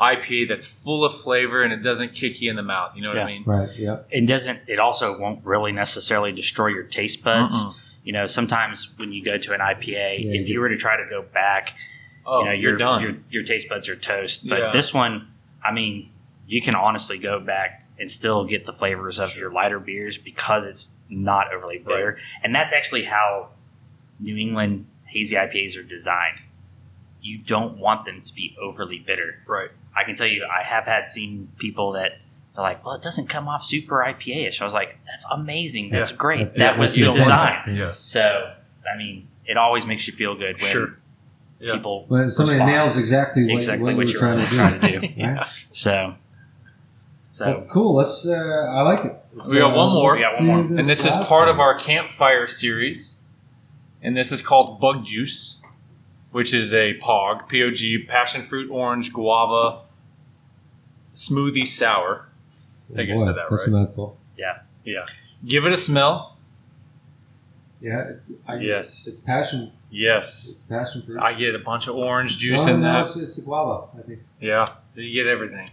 IPA that's full of flavor and it doesn't kick you in the mouth. You know what Yeah. I mean? Right. Yeah. It doesn't. It also won't really necessarily destroy your taste buds. Mm-mm. You know, sometimes when you go to an IPA, Yeah, if you you were to try to go back, Oh, you know, you're your, done. Your, your taste buds are toast. But Yeah. this one, I mean, you can honestly go back and still get the flavors of your lighter beers because it's not overly bitter. And that's actually how New England hazy IPAs are designed. You don't want them to be overly bitter. right. I can tell you, I have had seen people that they're like, "Well, it doesn't come off super IPA-ish." I was like, "That's amazing. That's Yeah. great. That's- that was that's the the design." Yes. So, I mean, it always makes you feel good when Sure. Yeah. people When somebody respond. nails exactly what, exactly what, what we're you're trying to do. trying to do. Right? So, so Well, cool. Let's. Uh, I like it. Let's, We got one more. let's We got one do more. And this is last part of our campfire series. And this is called Bug Juice, which is a POG, P O G, passion fruit, orange, guava, smoothie sour. I think I Boy, said that That's right. a mouthful. Yeah. Yeah. Give it a smell. Yeah. I, Yes. It's passion. Yes. It's passion fruit. I get a bunch of orange juice no, in no, that. It's, it's a guava. I think. Yeah. So you get everything.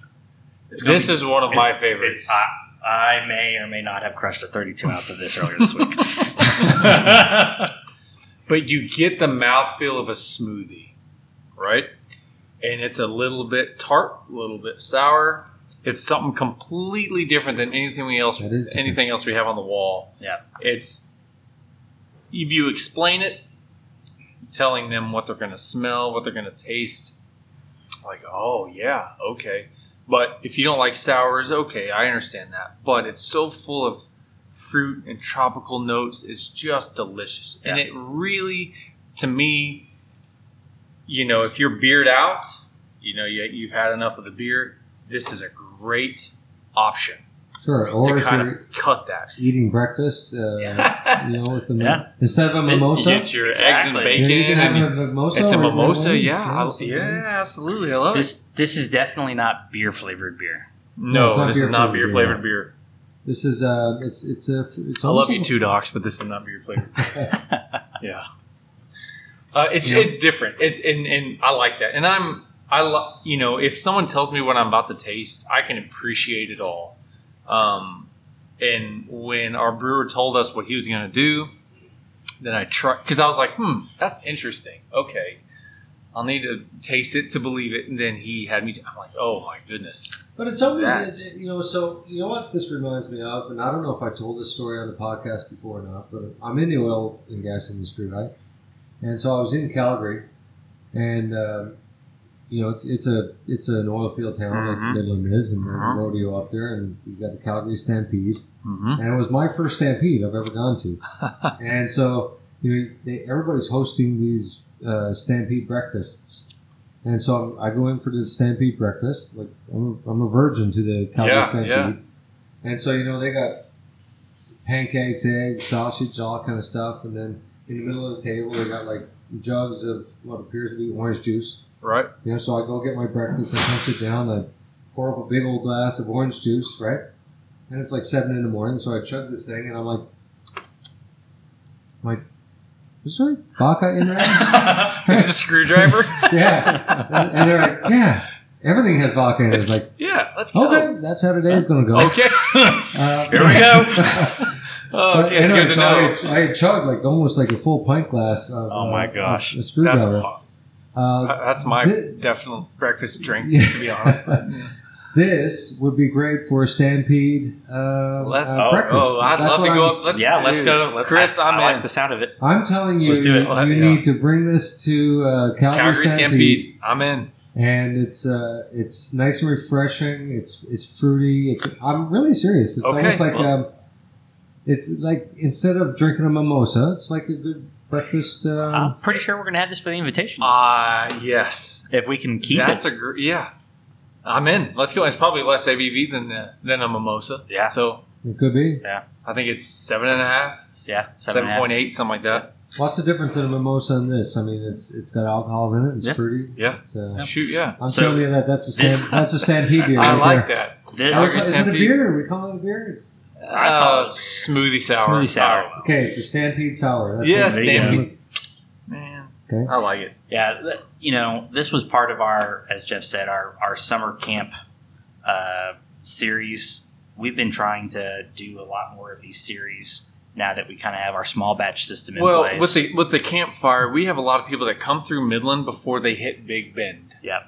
It's This be- is one of my favorites. I, I may or may not have crushed a 32 ounce of this earlier this week. but you get the mouthfeel of a smoothie, right? And it's a little bit tart, a little bit sour. It's something completely different than anything we else That is different. anything else we have on the wall. Yeah. It's if you explain it, telling them what they're going to smell, what they're going to taste, like, oh yeah, okay. But if you don't like sours, okay, I understand that. But it's so full of fruit and tropical notes. It's just delicious. And Yeah. it really, to me, you know, if you're beard out, you know, you, you've had enough of the beer, this is a great option Sure. Or to if kind you're of cut that. eating breakfast, uh, you know, with the Yeah. instead of a mimosa, You get your eggs and Exactly. bacon. yeah, you can have and a mimosa. it's a mimosa, wings, yeah. I- some yeah, absolutely. I love it. this this is definitely not beer flavored beer. No, it's not this is beer not flavored beer beer, flavored no. beer. This is uh, it's it's a it's I love you like- too, docs, but this is not beer flavored. yeah, uh, it's Yeah. it's different. It's and and I like that. And I'm I love you know if someone tells me what I'm about to taste, I can appreciate it all. Um, and when our brewer told us what he was going to do, then I tried because I was like, hmm, that's interesting. Okay. I'll need to taste it to believe it, and then he had me. I'm like, oh my goodness! But it's always it's, you know so you know what this reminds me of, and I don't know if I told this story on the podcast before or not, but I'm in the oil and gas industry, right? And so I was in Calgary, and um, you know it's it's a it's an oil field town Mhm. like Midland is, and there's a rodeo up there, and you got the Calgary Stampede, Mm-hmm. and it was my first Stampede I've ever gone to, and so you know they, everybody's hosting these uh, Stampede breakfasts. And so I go in for the Stampede breakfast. Like I'm a, I'm a virgin to the Calgary Yeah, Stampede. yeah. And so you know they got pancakes, eggs, sausage, all kind of stuff. And then in the middle of the table they got like jugs of what appears to be orange juice. Right? Yeah, so I go get my breakfast. I come sit down. I pour up a big old glass of orange juice, right? And it's like seven in the morning. So I chug this thing, and I'm like, "My, is there vodka in there?" Is it a screwdriver? yeah. And, and they're like, yeah, everything has vodka in it. It's like, yeah, let's go. okay, that's how today's going to go. Okay. Uh, Here we go. Oh, okay, it's anyway, good to so know. I, I chugged like almost like a full pint glass of. Oh my uh, gosh. a That's, screwdriver. Uh, that's my Thi- definite breakfast drink, Yeah. to be honest. this would be great for a stampede uh, Let's- uh, oh, breakfast. Oh, I'd That's love to go I'm- up. Let's, yeah, let's go. Let's, Chris, I, I'm I like in. the sound of it. I'm telling you, Let's do it. you Yeah. need to bring this to uh, Calgary, Calgary Stampede, Stampede. I'm in. and it's uh, it's nice and refreshing. It's it's fruity. It's I'm really serious. It's Okay, almost like well- um, it's like instead of drinking a mimosa, it's like a good breakfast. Uh, I'm pretty sure we're gonna have this for the invitation Ah, yes. if we can keep it That's it. a gr- yeah. I'm in. Let's go. It's probably less ABV than the, than a mimosa. Yeah. So it could be. Yeah. I think it's seven and a half, yeah, seven seven and a half. point eight, something like that. What's the difference in a mimosa and this? I mean, it's it's got alcohol in it. It's Yeah. fruity. Yeah. It's, uh, Shoot, yeah. I'm So, telling you that that's a this- stamp, that's a stampede beer. I right like there. that. This I Calgary like- Is it a Stampede. beer? We call it a beer. It's, I call Uh, it smoothie sour. smoothie sour. I don't know. okay, it's a stampede sour. That's Yeah, what- There. Stampede. Man, Okay. I like it. Yeah, th- you know, this was part of our, as Jeff said, our, our summer camp uh, series. We've been trying to do a lot more of these series now that we kind of have our small batch system in Well, place. with the with the campfire, we have a lot of people that come through Midland before they hit Big Bend. Yep.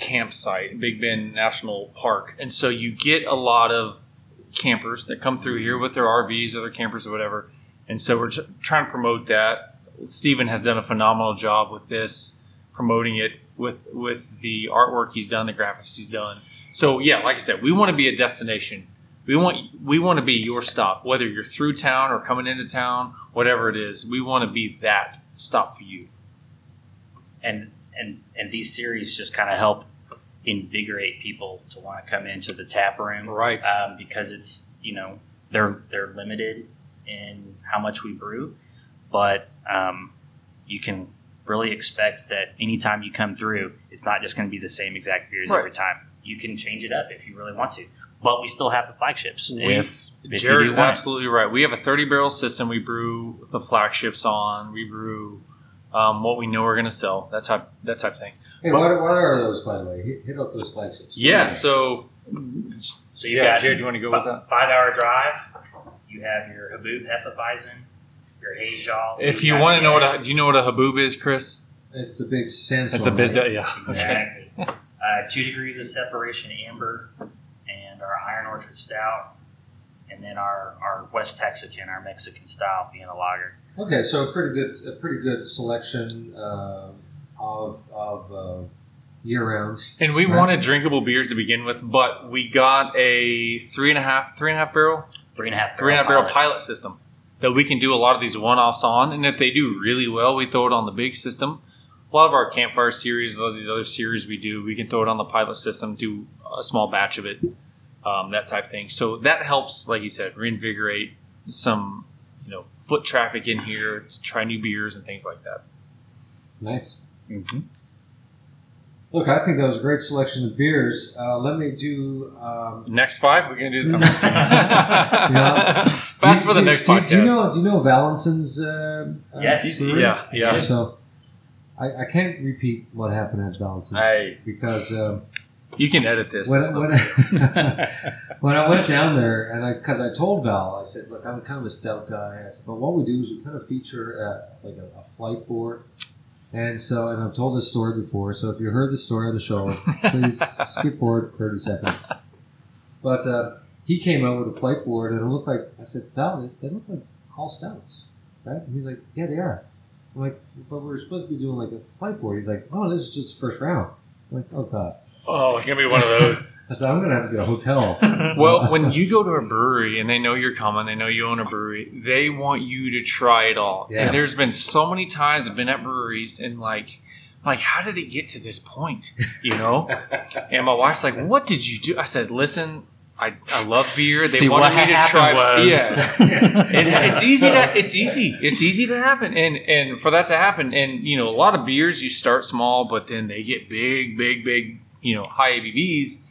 Campsite, Big Bend National Park, and so you get a lot of campers that come through here with their RVs or their campers or whatever. And so we're trying to promote that. Stephen has done a phenomenal job with this, promoting it with with the artwork he's done, the graphics he's done. So yeah, like I said, we want to be a destination. We want we want to be your stop, whether you're through town or coming into town, whatever it is. We want to be that stop for you. and and and these series just kind of help invigorate people to want to come into the tap room Right. um, because it's you know they're they're limited in how much we brew but um, you can really expect that anytime you come through it's not just going to be the same exact beers Right. every time you can change it up if you really want to but we still have the flagships We- if, if you Jarrod is want it. absolutely right. We have a 30 barrel system. We brew the flagships on. We brew um, what we know we're going to sell. That type that type thing. Hey, what, what are those, by the way? Hit, hit up those flagships. Yeah. So so you yeah, got Jarrod, you want to go with that? five hour drive you have your Haboob Hefeweizen your Hazel If you want to know what a, do you know what a haboob is, Chris? It's the big sandstorm. It's a biz. right? Yeah. Exactly. uh, two degrees of separation amber, and our Iron Orchard Stout, and then our, our West Texican, our Mexican style, being a lager. Okay, so a pretty good, a pretty good selection uh, of of uh, year rounds. And we Right. wanted drinkable beers to begin with, but we got a three and a half, three and a half barrel, Three and a half. three and a half barrel pilot. pilot system that we can do a lot of these one offs on. And if they do really well, we throw it on the big system. A lot of our campfire series, a lot of these other series we do, we can throw it on the pilot system, do a small batch of it, um, that type of thing. So that helps, like you said, reinvigorate some, you know, foot traffic in here to try new beers and things like that. Nice. Mm-hmm. Look, I think that was a great selection of beers. Uh, let me do. Um, Next five, we're gonna do. I'm No. just. Yeah. Fast do- for the do- next do, podcast. Do you know? Do you know Valencin's? Uh, uh, Yes. brewery? Yeah, yeah. So, I, I can't repeat what happened at Valencin's Aye. because um, You can edit this. when, I- when, I, when I went down there and I because I told Val I said look I'm kind of a stout guy. I said but what we do is we kind of feature uh, like a, a flight board. And so and I've told this story before so if you heard the story on the show please skip forward 30 seconds. But uh, he came out with a flight board and it looked like I said Val they, they look like all stouts right? And he's like yeah they are. I'm like but we're supposed to be doing like a flight board. He's like oh this is just the first round like oh god oh, it's gonna be one of those. I said, I'm going to have to get a hotel. well, when you go to a brewery and they know you're coming, they know you own a brewery, they want you to try it all. Yeah. And there's been so many times I've been at breweries and like, like, how did it get to this point? You know? and my wife's like, "What did you do?" I said, "Listen, I, I love beer. They See, wanted what me to try. was- Yeah, it, it's easy to it's easy it's easy to happen and and for that to happen and you know a lot of beers you start small but then they get big big big you know high ABVs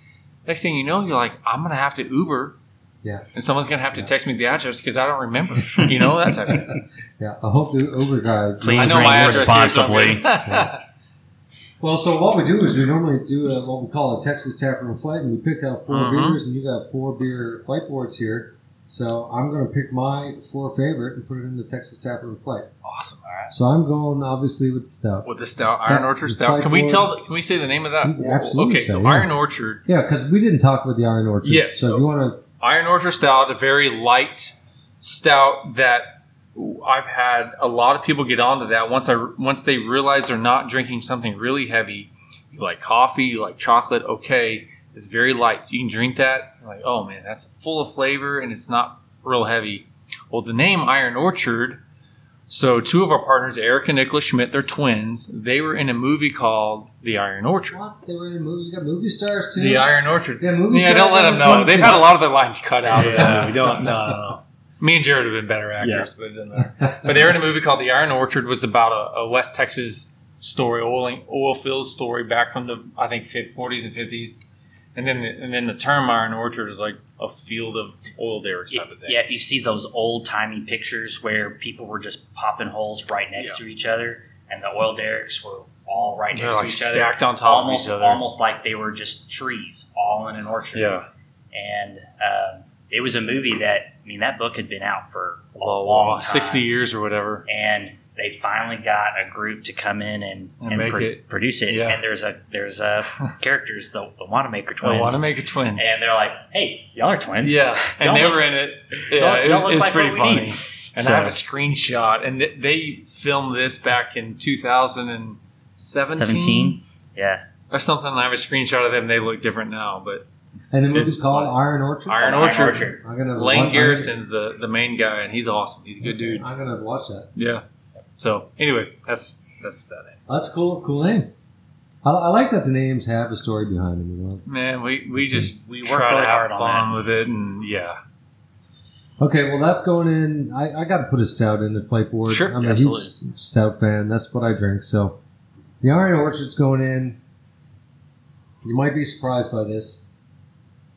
next thing you know you're like I'm gonna have to Uber Yeah. and someone's gonna have to text me the address because I don't remember you know that type of thing Yeah, I hope the Uber guy. Please I know drink my here, so responsibly. Well, so what we do is we normally do a, what we call a Texas Taproom Flight, and we pick out 4 Mhm. beers, and you got four beer flight boards here. So I'm going to pick my four favorite and put it in the Texas Taproom Flight. Awesome. All right. So I'm going obviously with the stout. With the stout, Iron Orchard stout. Can we Flightboard. tell? Can we say the name of that? Absolutely Okay, so yeah. Iron Orchard, Yeah, because we didn't talk about the Iron Orchard. Yes, So, so- if you want to, Iron Orchard stout, a very light stout that I've had a lot of people get onto that once I once they realize they're not drinking something really heavy. You like coffee, you like chocolate, okay. It's very light. So you can drink that. You're like, oh man, that's full of flavor and it's not real heavy. Well, the name Iron Orchard. So two of our partners, Eric and Nicholas Schmidt, they're twins. They were in a movie called The Iron Orchard. what? They were in a movie. You got movie stars too. The Iron Orchard. Yeah, movie Yeah, don't let them know. They've had a lot of their lines cut out of Yeah. the movie. Don't no, no, no. Me and Jarrod have been better actors, but it doesn't matter. But they were in a movie called The Iron Orchard. Was about a, a West Texas story, oil oil field story back from the I think forties and fifties. And then the, and then the term Iron Orchard is like a field of oil derricks type of thing. Yeah, if you see those old timey pictures where people were just popping holes right next to each other, and the oil derricks were all right They're next like to each other, stacked on top almost of each other. almost like they were just trees all in an orchard. yeah, and um, it was a movie that I mean that book had been out for a oh, long, long time, sixty years or whatever. and they finally got a group to come in and, And and, pro- it. produce it. Yeah. And there's a there's a characters the, the Wanamaker twins, want to make a twins. and they're like, "Hey, y'all are twins." Yeah, and Y'all they look- were in it. Yeah, it was, it was like pretty funny. need. And So- I have a screenshot, and th- they filmed this back in 2017 17? Yeah, or something. I have a screenshot of them. They look different now, but and the movie's It's called fun. Iron Orchard. Iron Iron Orchard. Orchard. I'm gonna Lane I'm- Garrison's the the main guy, and he's awesome. He's a good dude. I'm gonna watch that. Yeah. So anyway, that's that's that. That's cool. Cool name. I, I like that the names have a story behind them. You know. Man, we we just We we worked try to really have hard on fun that. with it, and yeah, Okay, well that's going in. I, I got to put a stout in the flight board. Sure, I'm a absolutely. huge stout fan. That's what I drink. So the Iron Orchard's going in. You might be surprised by this.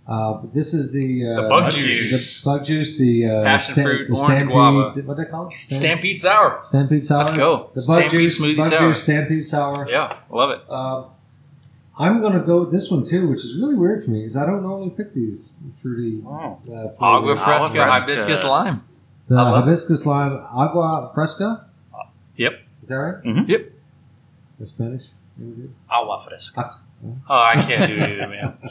Uh, but this is the uh, The bug juice. juice, The bug juice. The uh, Passion fruit, orange Stampede. guava. What they call it? Stamp- Stampede Sour. Stampede sour. Let's go. The bug Stampede juice. smoothie bug sour. juice. Stampede sour. Yeah, love it. Uh, I'm gonna go with this one too, which is really weird for me because I don't normally pick these fruity. oh, Uh, Agua fresca, fresca. hibiscus lime. The I love it. hibiscus lime agua fresca. Yep. Is that right? Mhm. Yep. The Spanish. Maybe agua fresca. Oh, I can't do it either, man.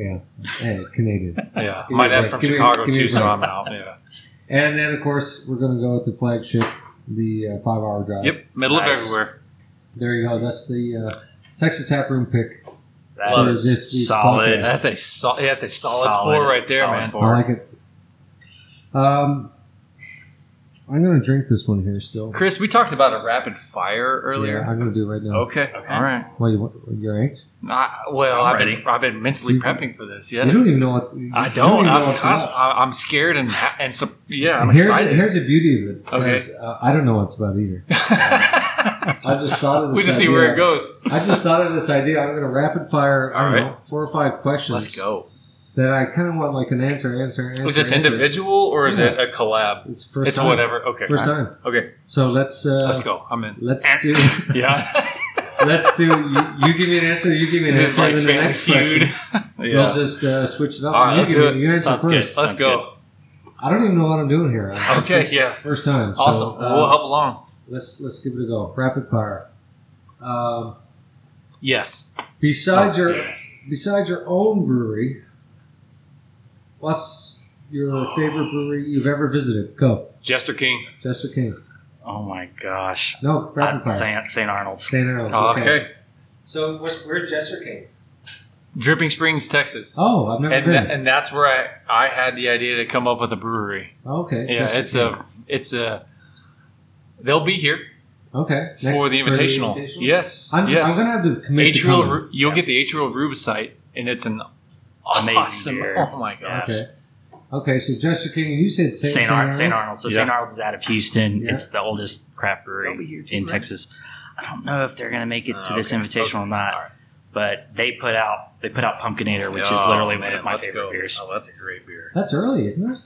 Yeah. Hey, Canadian. Yeah, Give my a dad's break. from Give Chicago me too, so. I'm out. Yeah. And then of course we're gonna go with the flagship, the uh, five hour drive. Yep. Middle Nice. of everywhere. There you go. That's the uh, Texas Tap Room pick. That For is this week's solid. podcast. That's a sol- yeah, that's a solid, Solid- four right there, solid man. four. I like it. Um, I'm gonna drink this one here still. Chris, we talked about a rapid fire earlier. Yeah, earlier. I'm gonna do it right now. Okay. Okay. All right. Why you want? You're anxious? I, well, I'm I've been. I've been mentally You- prepping for this. Yes. You don't even know what. you I even don't. I'm, what's kind up. of, I- I'm scared and and so, yeah, I'm here's excited. The, here's the beauty of it. Okay. 'cause, Uh, I don't know what it's about either. I just thought of this. we just see idea. where it goes. I just thought of this idea. I'm going to rapid fire. I don't right. know, four or five questions. Let's go. That I kind of want like an answer, answer, answer. Was this answer. individual or is Yeah. it a collab? It's first It's time. whatever. Okay. First All right. time. Okay. So let's uh, Let's go. I'm in. Let's do. Yeah. let's do. You, you give me an answer. You give me an Is this answer. like the next Feud? question, yeah. we'll just uh, switch it up. All right, you, let's give do it. you answer Sounds good. first. Let's Sounds go. I don't even know what I'm doing here. It's Okay, just yeah. First time. So, Awesome. uh, we'll help along. Let's let's give it a go. Rapid fire. Um, Yes. besides Oh, your besides your own brewery, what's your favorite brewery you've ever visited? Go, Jester King. Jester King. Oh my gosh. No, rapid fire. St. St. Arnold's. St. Arnold's. Oh, okay. okay. So where's, where's Jester King? Dripping Springs, Texas. Oh, I've never and, been. tha- and that's where I, I had the idea to come up with a brewery. okay. Yeah, Jester it's King. a it's a they'll be here okay for the invitational. Yes, I'm, yes. I'm gonna have to commit to Atrial, coming. Ru- you'll get the atrial rubicite, and it's an Amazing awesome. beer. Oh my Yeah. gosh! Okay. Okay, so Jester King, and you said St. St. Ar- St. Arnold's? Arnold's. So Yeah. St. Arnold's is out of Houston. Yeah. It's the oldest craft brewery They'll be here too, in right? Texas. I don't know if they're going to make it to Oh, this okay. invitational or not, All right. but they put out they put out Pumpkinator, which is Oh, literally one of my favorite go. beers. Oh, that's a great beer. That's early, isn't it?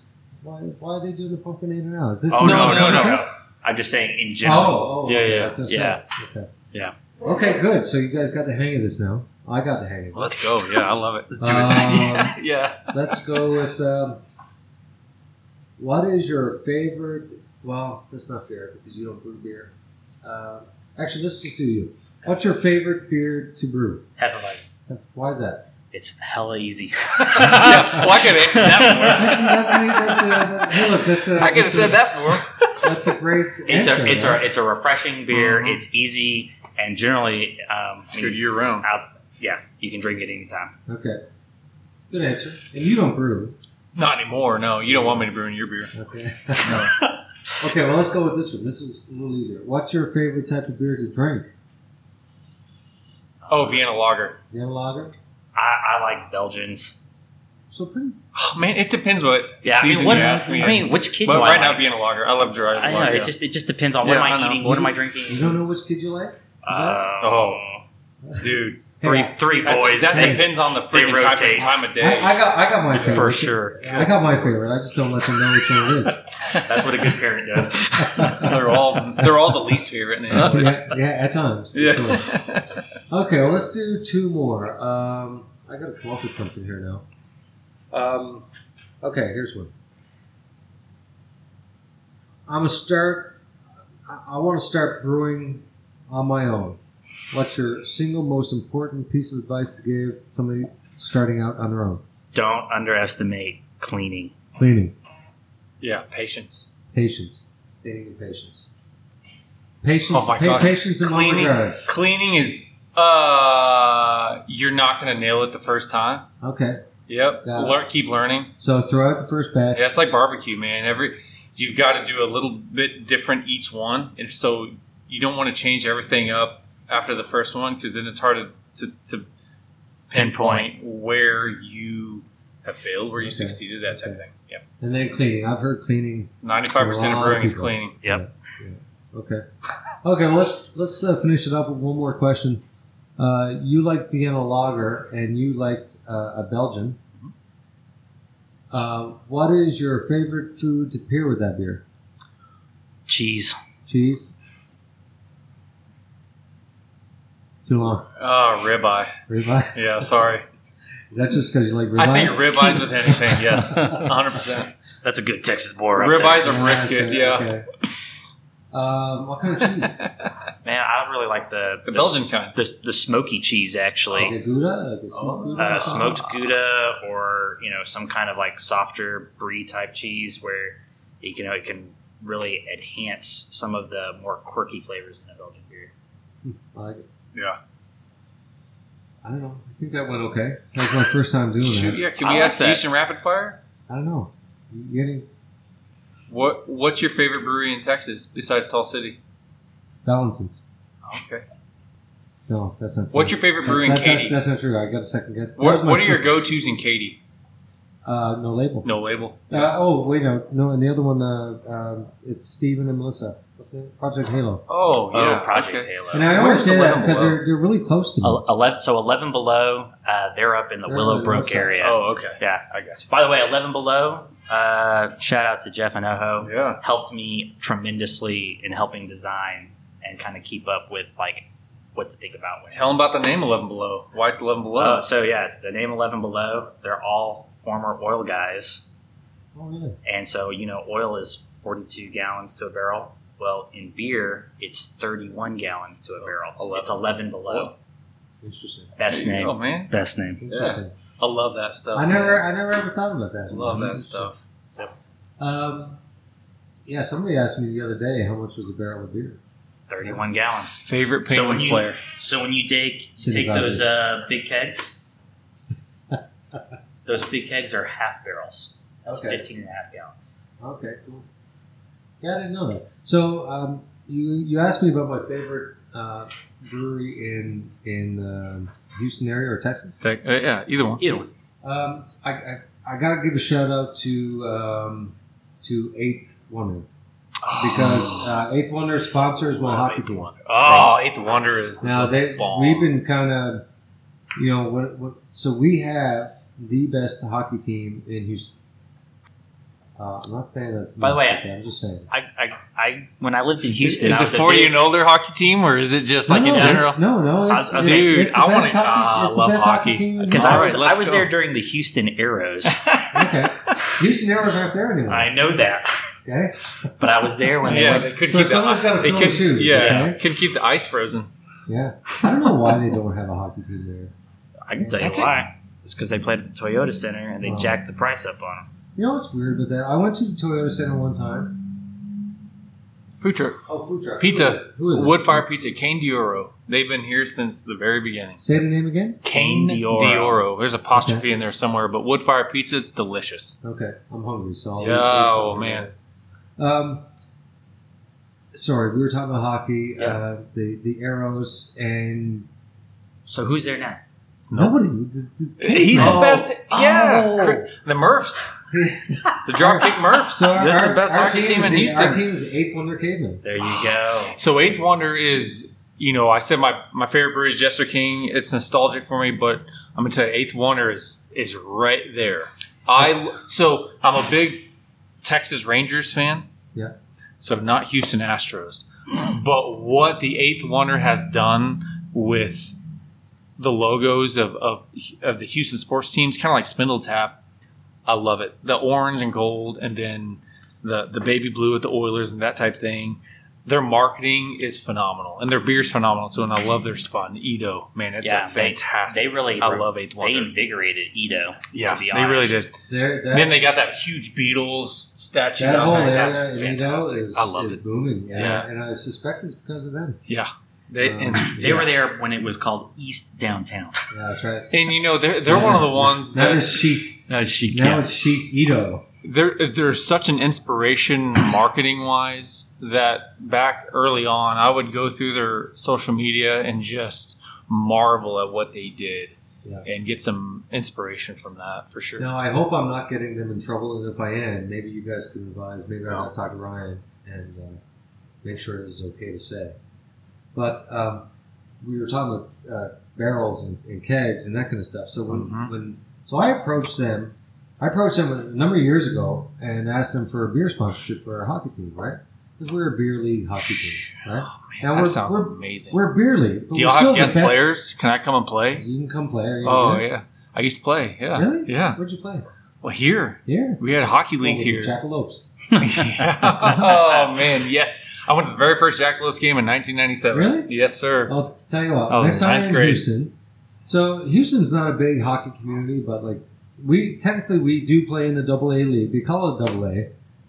Why, why are they doing the Pumpkinator now? Is this Oh, no, not no, no, Oktoberfest? I'm just saying in general. Oh, oh, Yeah, okay, yeah, I was gonna say. yeah. Okay. Yeah. Okay, good. So you guys got the hang of this now. I got the hang of it. Let's go. Yeah, I love it. Let's do Um, it. yeah, yeah. Let's go with um, what is your favorite? Well, that's not fair because you don't brew beer. Uh, actually, let's just do you. What's your favorite beer to brew? Hefeweizen. Why is that? It's hella easy. yeah, well, I could have answered that uh, hey, look, that's, uh, for him. I could have said a, that for him. That's a great It's answer. a it's right? a it's a refreshing beer. Mhm. It's easy and generally, um, It's good year round. out, yeah, you can drink it anytime. Okay. Good answer. And you don't brew. Not anymore. No, you don't want me to brew in your beer. Okay. okay, well, let's go with this one. This is a little easier. What's your favorite type of beer to drink? Oh, Vienna Lager. Vienna lager? I, I like Belgians. So pretty. Oh man, it depends what Yeah, I mean, season what, you ask me. I mean, which kid but do right I now, like? Vienna Lager. I love dry I know lager. it just it just depends on what Yeah, am I I, eating, what am I drinking. You don't know which kid you like? Uh. Oh. dude. Three Hey, three That's- boys. that they- depends on the they freaking type rotate. of time of day. I got I got my favorite For sure. I got my favorite. I just don't let them know which one it is. That's what a good parent does. they're all they're all the least favorite. In the yeah, yeah, at times. Sure. yeah. Okay, well, let's do two more. Um, I got to come up with something here now. Um, okay, here's one. I'm gonna start. I, I want to start brewing on my own. What's your single most important piece of advice to give somebody starting out on their own? Don't underestimate cleaning. Cleaning, yeah, patience. patience, cleaning, and patience. Patience, Oh my pa- gosh. patience in Cleaning, regard. cleaning is uh, you're not gonna nail it the first time. Okay, Yep, Got. Learn, keep learning. so throw out the first batch. Yeah, it's like barbecue, man. Every you've got to do a little bit different each one, and so you don't want to change everything up after the first one because then it's hard to, to, to pinpoint where you have failed, where you Okay. succeeded, that type of thing. Yeah, And then cleaning. I've heard cleaning. ninety-five percent of lot of brewing is cleaning. Yep. Okay. Okay. Well, let's let's uh, finish it up with one more question. Uh, you liked Vienna Lager, and you liked uh, a Belgian. Uh, what is your favorite food to pair with that beer? Cheese. Cheese. Too long. Oh, ribeye. Ribeye. Yeah, sorry. Is that just because you like ribeyes? I think ribeyes with anything. Yes, hundred percent. That's a good Texas boy right Ribeyes there. or brisket. okay, Yeah, okay. Um, what kind of cheese? Man, I really like the the Belgian kind. the, the smoky cheese actually. Like a Gouda? Like smoked Oh, Gouda? uh, smoked Gouda or you know some kind of like softer brie type cheese where you can it can really enhance some of the more quirky flavors in a Belgian beer. I like it. Yeah. I don't know. I think that went okay. That was my first time doing Shoot, that. yeah. Can I we like ask that. Houston Rapid Fire? I don't know. You getting What What's your favorite brewery in Texas besides Tall City? Valencins? Okay. No, that's not true. What's your favorite brewery in that's, that's, Katy? that's not true. I got a second guess. What What are your go tos in Katy? Uh, no label. No label. Uh, oh wait, no, no. And the other one, uh, um, it's Steven and Melissa. What's the name? Project Halo. Oh, yeah. oh, Project okay. Halo. And I always say that because Below? they're, they're really close to me. El- Eleven, so eleven below, uh, they're up in the They're Willowbrook outside. area. Oh, okay. Yeah. I got you. By the way, eleven below. Uh, shout out to Jeff and Oho. Yeah. Helped me tremendously in helping design and kind of keep up with like what to think about. When Tell them about the name 11 Below. Why it's 11 Below. Uh, so yeah, the name Eleven Below. They're all former oil guys, oh yeah. and so you know, oil is forty-two gallons to a barrel. Well, in beer, it's thirty-one gallons to a barrel. 11 It's eleven below. Interesting. Best There you name. Oh, man. Best name. Interesting. I love that stuff. I never, man. I never ever thought about that. I love that Interesting. stuff. Um, yeah, somebody asked me the other day how much was a barrel of beer. Thirty-one gallons. Favorite So Penguins you- player. So when you take City take those uh, big kegs, those big kegs are half barrels. That's Okay. 15 and a half gallons. Okay, cool. Yeah, I didn't know that. So um, you you asked me about my favorite uh, brewery in in um, Houston area or Texas. Take, uh, yeah, either one. Either one. Um, I, I, I got to give a shout out to um, to Eighth Wonder because uh, Eighth Wonder sponsors my hockey Eighth team. Wonder. Oh, Eighth Wonder is Now the they bomb. we've been kind of you know what, what so we have the best hockey team in Houston. Uh, I'm not saying that's By the way, okay, I'm just saying. I, I I when I lived in Houston, is I it was a 40 big- and older hockey team, or is it just like no, in no, general? it's- No, no, it's, I it's, Dude, it's the I wanna- best hockey. ah, it's the love best hockey. hockey team. in Because I was I was go. there during the Houston Aeros. Okay, Houston Aeros aren't there anymore. I know that, Okay, but I was there when they yeah, went. they could So keep someone's the, gotta fill could, the shoes, Yeah, okay? could keep the ice frozen. yeah. I don't know why they don't have a hockey team there. I can tell That's you it. why. It's because they played at the Toyota Center and they Oh. jacked the price up on them. You know what's weird about that? I went to the Toyota Center one time. Food truck, Oh, food truck. pizza, Who is it? wood fire pizza, Cane D'oro. They've been here since the very beginning. Say the name again. Cane Cane D'oro. D'oro. There's apostrophe in there somewhere, but wood fire pizza is delicious. Okay, I'm hungry, so I'll eat Yeah, pizza oh, man. Um, sorry, we were talking about hockey. Yeah. Uh, the the Aeros and So who's there now? No. nobody. the- the- He's the Oh. best. Yeah, Oh. The Murphs, the Dropkick Murphs. So our, this is the best hockey team is in the- Houston. Our team is the eighth wonder caveman. There you go. So Eighth Wonder is, you know, I said my, my favorite brewery is Jester King. It's nostalgic for me, but I'm gonna tell you, Eighth Wonder is is right there. I so I'm a big Texas Rangers fan. Yeah. So not Houston Astros, but what the Eighth Wonder has done with the logos of of, of the Houston sports teams, kind of like Spindletap. I love it. The orange and gold, and then the the baby blue at the Oilers and that type thing. Their marketing is phenomenal, and their beer's phenomenal too. And I love their spot in EaDo. Man, it's Yeah, a fantastic. They really, I love Eighth They invigorated EaDo. yeah, to be they really did. That, then they got that huge Beatles statue. that whole area That's in EaDo fantastic. is, I love is it. booming. Yeah, Yeah. and I suspect it's because of them. Yeah, they Um, and They yeah. were there when it was called East Downtown. Yeah, that's right. And you know they're they're one of the ones now that it's chic. No, she Now it's chic EaDo. they're they're such an inspiration marketing wise that back early on I would go through their social media and just marvel at what they did Yeah. and get some inspiration from that for sure. Now I hope I'm not getting them in trouble, and if I am, maybe you guys can advise. Maybe I'll talk to Ryan and uh, make sure this is okay to say. But um, we were talking about uh, barrels and, and kegs and that kind of stuff. So when, Mhm. when so I approached them, I approached them a number of years ago and asked them for a beer sponsorship for our hockey team, right? Because we're a beer league hockey team, right? Oh, man, Now that sounds we're- amazing. We're a beer league. Do y'all have guest players? Can I come and play? You can come play. Oh yeah, I used to play. Yeah, Really? yeah. Where'd you play? Well, here Here. we had hockey leagues oh, here. Jackalopes. Yeah. oh man, yes. I went to the very first Jackalopes game in 1997. Really? Yes, sir. I'll tell you what. I was next in time ninth in grade. Houston. So Houston's not a big hockey community, but like we technically we do play in the Double A league. They call it Double A.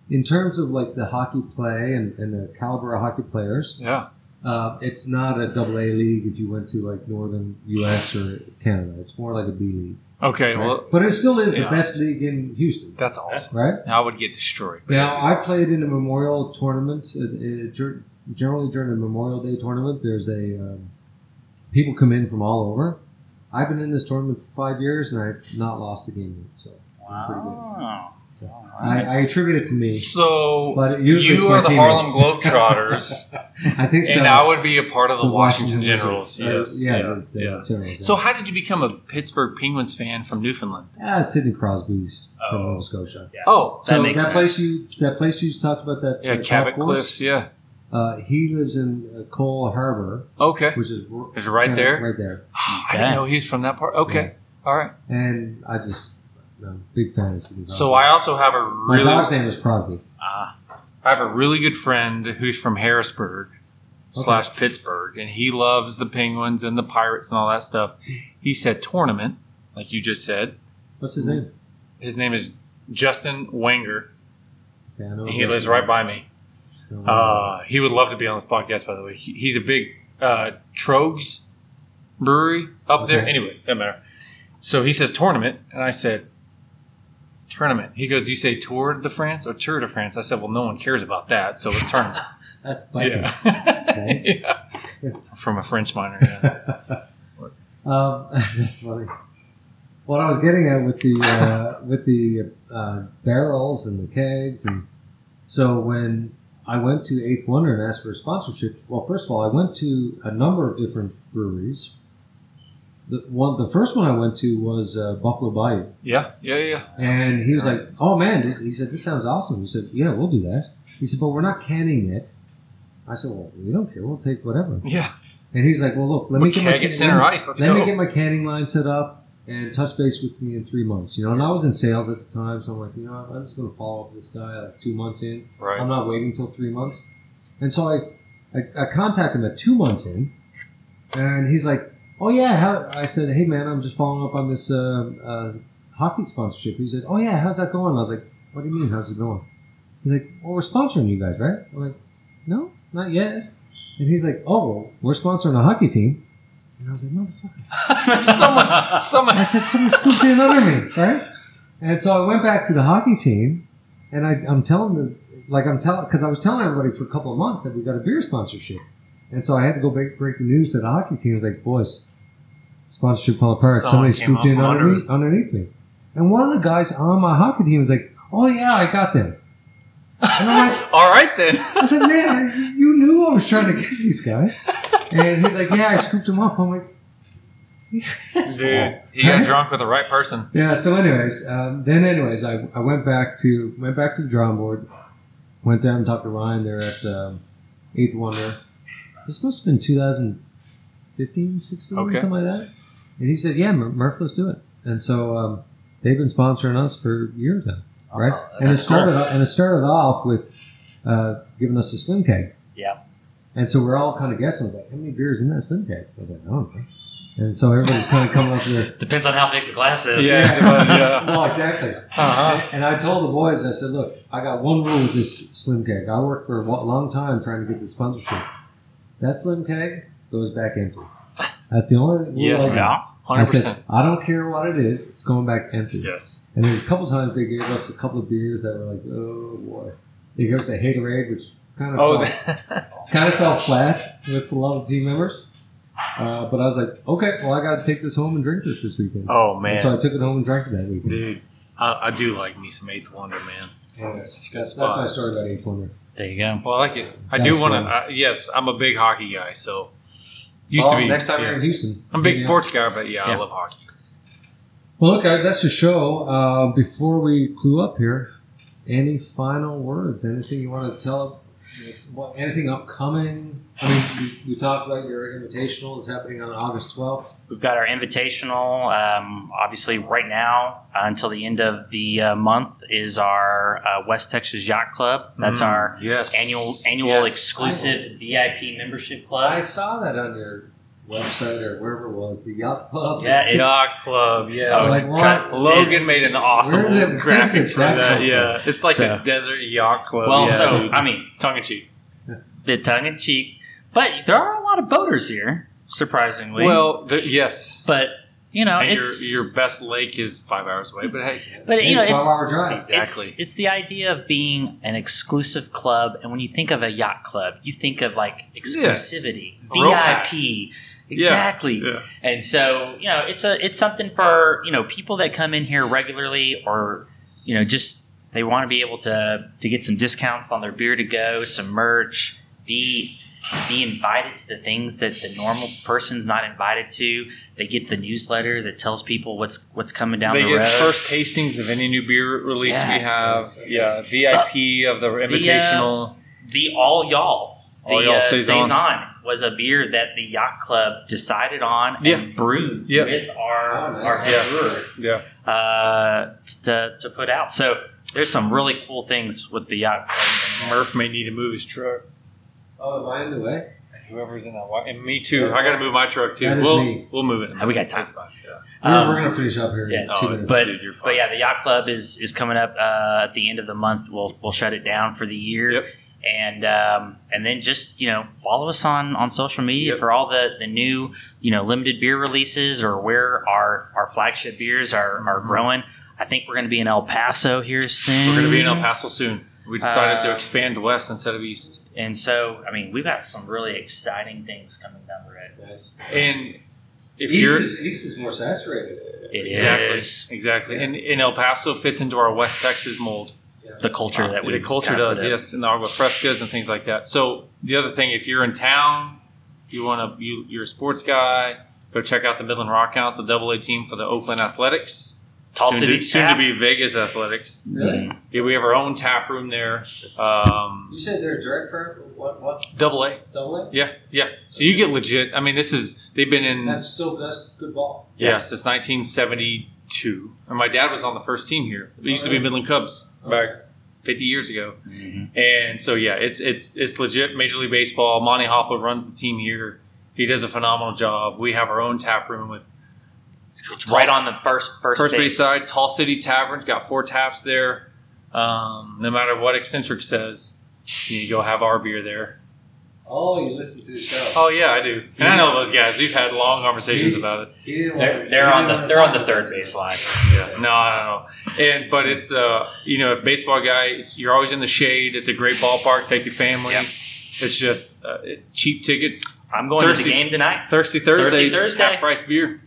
In terms of like the hockey play and, and the caliber of hockey players, Yeah. uh, it's not a Double A league. If you went to like northern U.S. or Canada, it's more like a B league. Okay. right? Well, but it still is yeah. the best league in Houston, that's awesome. right? I would get destroyed. Now, I played in a memorial tournament. uh, ger- Generally, during a Memorial Day tournament, there's a um, people come in from all over. I've been in this tournament for five years, and I've not lost a game yet. So I'm pretty good. Wow. So I, I attribute it to me, So but usually you it's are the Harlem. Globetrotters, I think so. and I would be a part of the, The Washington, Wizards. Generals. Uh, Yes. yeah, yeah, the- the yeah. Generals, So how did you become a Pittsburgh Penguins fan from Newfoundland? ah, Sidney Crosby's from Oh. Nova Scotia. Yeah. Oh, That so makes that sense. place you that place you talked about that yeah, uh, Cabot course, Cliffs. Yeah. Uh, he lives in uh, Cole Harbour, Okay. which is r- It's right uh, there. right there. I didn't know he's from that part. Okay. All right. and I just no, big fan of Sidney So I also have a my really dog's name is Crosby. Ah, I have a really good friend who's from Harrisburg slash Pittsburgh, and he loves the Penguins and the Pirates and all that stuff. He said tournament, like you just said. What's his name? His name is Justin Wenger, Okay, I know and he Justin. lives right by me. So, Uh, he would love to be on this podcast, by the way. He, he's a big uh, Tröegs brewery up there. Okay. Anyway, doesn't matter. So he says tournament, and I said, tournament. He goes, Do you say Tour de France or Tour de France? I said, Well, no one cares about that, so it's tournament. that's Viking. yeah. yeah. From a French minor, yeah. Um, that's funny. What I was getting at with the uh, with the uh, barrels and the kegs, and so when I went to Eighth Wonder and asked for sponsorships, well, first of all, I went to a number of different breweries the one, the first one I went to was uh, Buffalo Bayou, Yeah, yeah, yeah. and he was like, "Oh man," this, he said, "This sounds awesome." He said, "Yeah, we'll do that." He said, "But we're not canning it." I said, "Well, we don't care. We'll take whatever." Yeah. And he's like, "Well, look, let me We'll get my center me- ice. Let's let go. me get my canning line set up and touch base with me in three months." You know, and I was in sales at the time, so I'm like, you know, I'm just going to follow up with this guy like two months in. Right. I'm not waiting till three months. And so I, I, I contact him at two months in, and he's like, "Oh yeah." How, I said, "Hey man, I'm just following up on this uh, uh, hockey sponsorship." He said, "Oh yeah, how's that going?" I was like, "What do you mean? How's it going?" He's like, "Well, we're sponsoring you guys, right?" I'm like, "No, not yet." And he's like, "Oh, we're sponsoring a hockey team." And I was like, "Motherfucker!" someone, someone. I said, "Someone scooped in under me, right?" And so I went back to the hockey team, and I, I'm telling them, like I'm telling, because I was telling everybody for a couple of months that we got a beer sponsorship, and so I had to go break, break the news to the hockey team. I was like, "Boys, sponsorship fell apart. Someone Somebody scooped in underneath, underneath me." And one of the guys on my hockey team was like, "Oh yeah, I got them." And I'm like, All right then. I said, man, you knew I was trying to get these guys. And he's like, yeah, I scooped them up. I'm like. Dude, you got drunk with the right person. Yeah. So, anyways, um, then, anyways, I, I went back to went back to the drawing board. Went down and talked to Ryan there at um, Eighth Wonder. This must have been 2015, 16, Okay. something like that. And he said, yeah, Murph, let's do it. And so um, they've been sponsoring us for years now, right? Oh, and it started cool. and it started off with uh, giving us a slim keg. Yeah. And so we're all kind of guessing. I was like, how many beers in that slim keg? I was like, I don't know. And so everybody's kind of coming up with Depends on how big the glass is. Yeah, yeah. well, exactly. Uh-huh. And, and I told the boys, I said, look, I got one rule with this slim keg. I worked for a long time trying to get the sponsorship. That slim keg goes back empty. That's the only rule Yes. I got. Yeah. I Hundred said, percent. I don't care what it is, it's going back empty. Yes. And then a couple times they gave us a couple of beers that were like, oh boy. They gave us a Haterade, which kind of Oh, fell, kind of fell flat with a lot of team members. Uh, but I was like, okay, well, I got to take this home and drink this this weekend. oh And man, so I took it home and drank it that weekend. dude, I, I do like me some Eighth Wonder, man. Anyways, It's a good that's, that's my story about Eighth Wonder. There you go. Well, I like it. I That's do want to. Uh, yes, I'm a big hockey guy. So used Oh, to be. next time yeah. you're in Houston. I'm a big hit sports guy, but yeah, I Yeah. love hockey. Well, look, guys, that's the show. Uh, before we clue up here, any final words? Anything you want to tell? What, anything upcoming? I mean, we, we talked about your invitational is happening on August 12th. We've got our invitational. Um, obviously, right now uh, until the end of the uh, month is our uh, West Texas Yacht Club. That's Mm, our yes annual annual Yes. exclusive VIP membership club. I saw that on your website or wherever it was, the yacht club. Yeah, it- Yacht Club. Yeah, Oh, like what? Logan made an awesome Where did- where graphic did for that that. Yeah, it's like So- a desert yacht club. Well, yeah, so dude. I mean, tongue in cheek. bit tongue in cheek, but there are a lot of boaters here, surprisingly. Well, the, yes. but you know, And it's your your best lake is five hours away, but hey, but you know, five it's hour drive. Exactly. It's, it's the idea of being an exclusive club, and when you think of a yacht club, you think of like exclusivity, Romance. VIP. Exactly. yeah. And so, you know, it's a it's something for, you know, people that come in here regularly or, you know, just they want to be able to to get some discounts on their beer to go, some merch, be be invited to the things that the normal person's not invited to. They get the newsletter that tells people what's what's coming down they the get road. first tastings of any new beer release Yeah. we have. Yeah, VIP of the invitational. the all y'all. The All Y'all uh, Saison. Saison was a beer that the yacht club decided on Yeah. and brewed Yeah. with our Oh, nice. our head Yeah. brewers. yeah, uh, to, to put out. So there's some really cool things with the yacht club. Murph may need to move his truck. Oh, am I in the way? Whoever's in that, wa- and me too. I got to move my truck too. That is we'll me. we'll move it. in Oh, we got time. That's fine. Yeah. We're, Um, we're going to finish up here in yeah. two Oh, minutes. But Dude, but yeah, the yacht club is is coming up uh, at the end of the month. We'll we'll shut it down for the year. Yep. And um, and then just you know follow us on, on social media Yep. for all the, the new you know limited beer releases or where our, our flagship beers are, are Mhm. growing. I think we're going to be in El Paso here soon. We're going to be in El Paso soon. We decided to Uh, expand west instead of east. and so I mean we've got some really exciting things coming down the road. Nice. And if East you're is, East is more saturated. It exactly is exactly, Yeah. and, and El Paso fits into our West Texas mold. The culture that we the culture does, yes, and the agua frescas and things like that. So the other thing, if you're in town, you want to you you're a sports guy, Go check out the Midland Rockhounds, the Double A team for the Oakland Athletics. Tall soon City to, soon to be Vegas Athletics. Really? Yeah, we have our own tap room there. Um, You said they're a direct firm. What? What? double A. Double A? Yeah, yeah. So you get legit. I mean, this is they've been in That's so. That's good ball. yeah since 1972, and my dad was on the first team here. It used to be Midland Cubs back 50 years ago, Mhm. and so yeah, it's it's it's legit Major League Baseball. Monty Hoppel runs the team here. He does a phenomenal job. We have our own tap room with. It's right on the first first, first base base side. Tall City Tavern's got four taps there. Um, no matter what eccentric says, you go have our beer there. Oh, you listen to the show. Oh yeah, I do, and I know those guys. We've had long conversations He- about it. He didn't They're, want- they're on didn't the want they're to on the third about it. base line. Yeah, no, I don't know. And but it's uh, you know, a baseball guy. It's, you're always in the shade. It's a great ballpark. Take your family. Yep. It's just uh, it, cheap tickets. I'm going to Thirsty- the game tonight. Thirsty Thursdays. Thursday. Half price beer.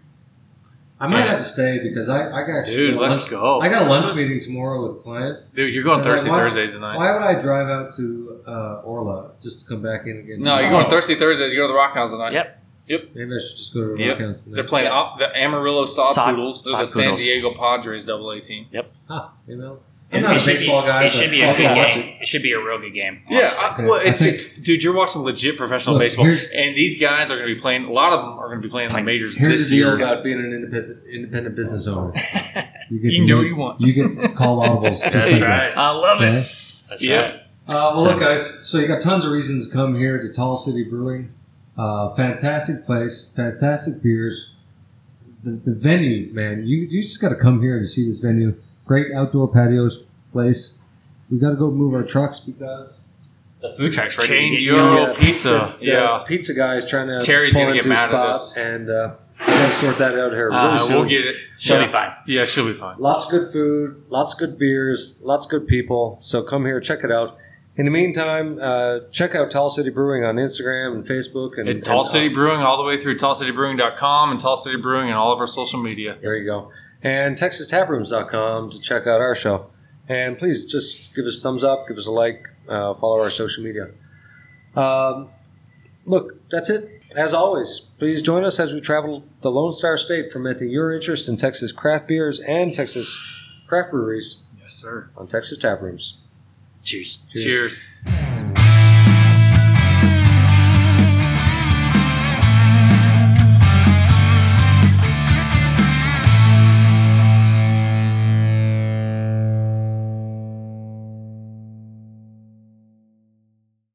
I might Yeah. have to stay because I, I got Dude, a let's lunch, go. I got a lunch meeting tomorrow with a client. Dude, you're going Thursday like, Thursdays tonight. Why would I drive out to uh, Orla just to come back in again? No, you're going Thursday Thursdays. You go to the Rockhounds tonight. Yep. Yep. Maybe I should just go to the Yep. Rockhounds tonight. They're playing uh, the Amarillo Sod, Sod- Poodles. They're the San Diego Padres Double A team. Yep. Huh, you know, I'm It- not it a should baseball be, guy. It should be a I'll good game. it. It. should be a real good game. Yeah. I, well, it's, it's dude. You're watching legit professional Look, baseball, and these guys are going to be playing. A lot of them are going to be playing in the majors Here's this the deal year. about being an independent independent business owner. You, get You can to do make- what you want. You get to call audibles just That's like right. this. I love Okay? That's Yeah. right. Uh, well, look, guys. So you got tons of reasons to come here to Tall City Brewing. Uh, fantastic place, fantastic beers. The, the venue, man, you you just got to come here to see this venue. Great outdoor patios place. We got to go move our trucks because The food truck's ready Cane to get D'oro going. pizza. the, yeah. pizza guy is trying to Terry's pull gonna get into a mad at us. and uh, we got to sort that out here. really Uh, soon. we'll get it. She'll yeah. be fine. Yeah, she'll be fine. Lots of good food, lots of good beers, lots of good people. So come here, check it out. In the meantime, uh, check out Tall City Brewing on Instagram and Facebook. And, At Tall and, uh, City Brewing, all the way through tallcitybrewing.com and Tall City Brewing and all of our social media. There you go. And TexasTaprooms.com to check out our show. And please just give us a thumbs up, give us a like, uh, follow our social media. Um, look, that's it. As always, please join us as we travel the Lone Star State, fermenting your interest in Texas craft beers and Texas craft breweries Yes, sir. on Texas Taprooms. Cheers. Cheers.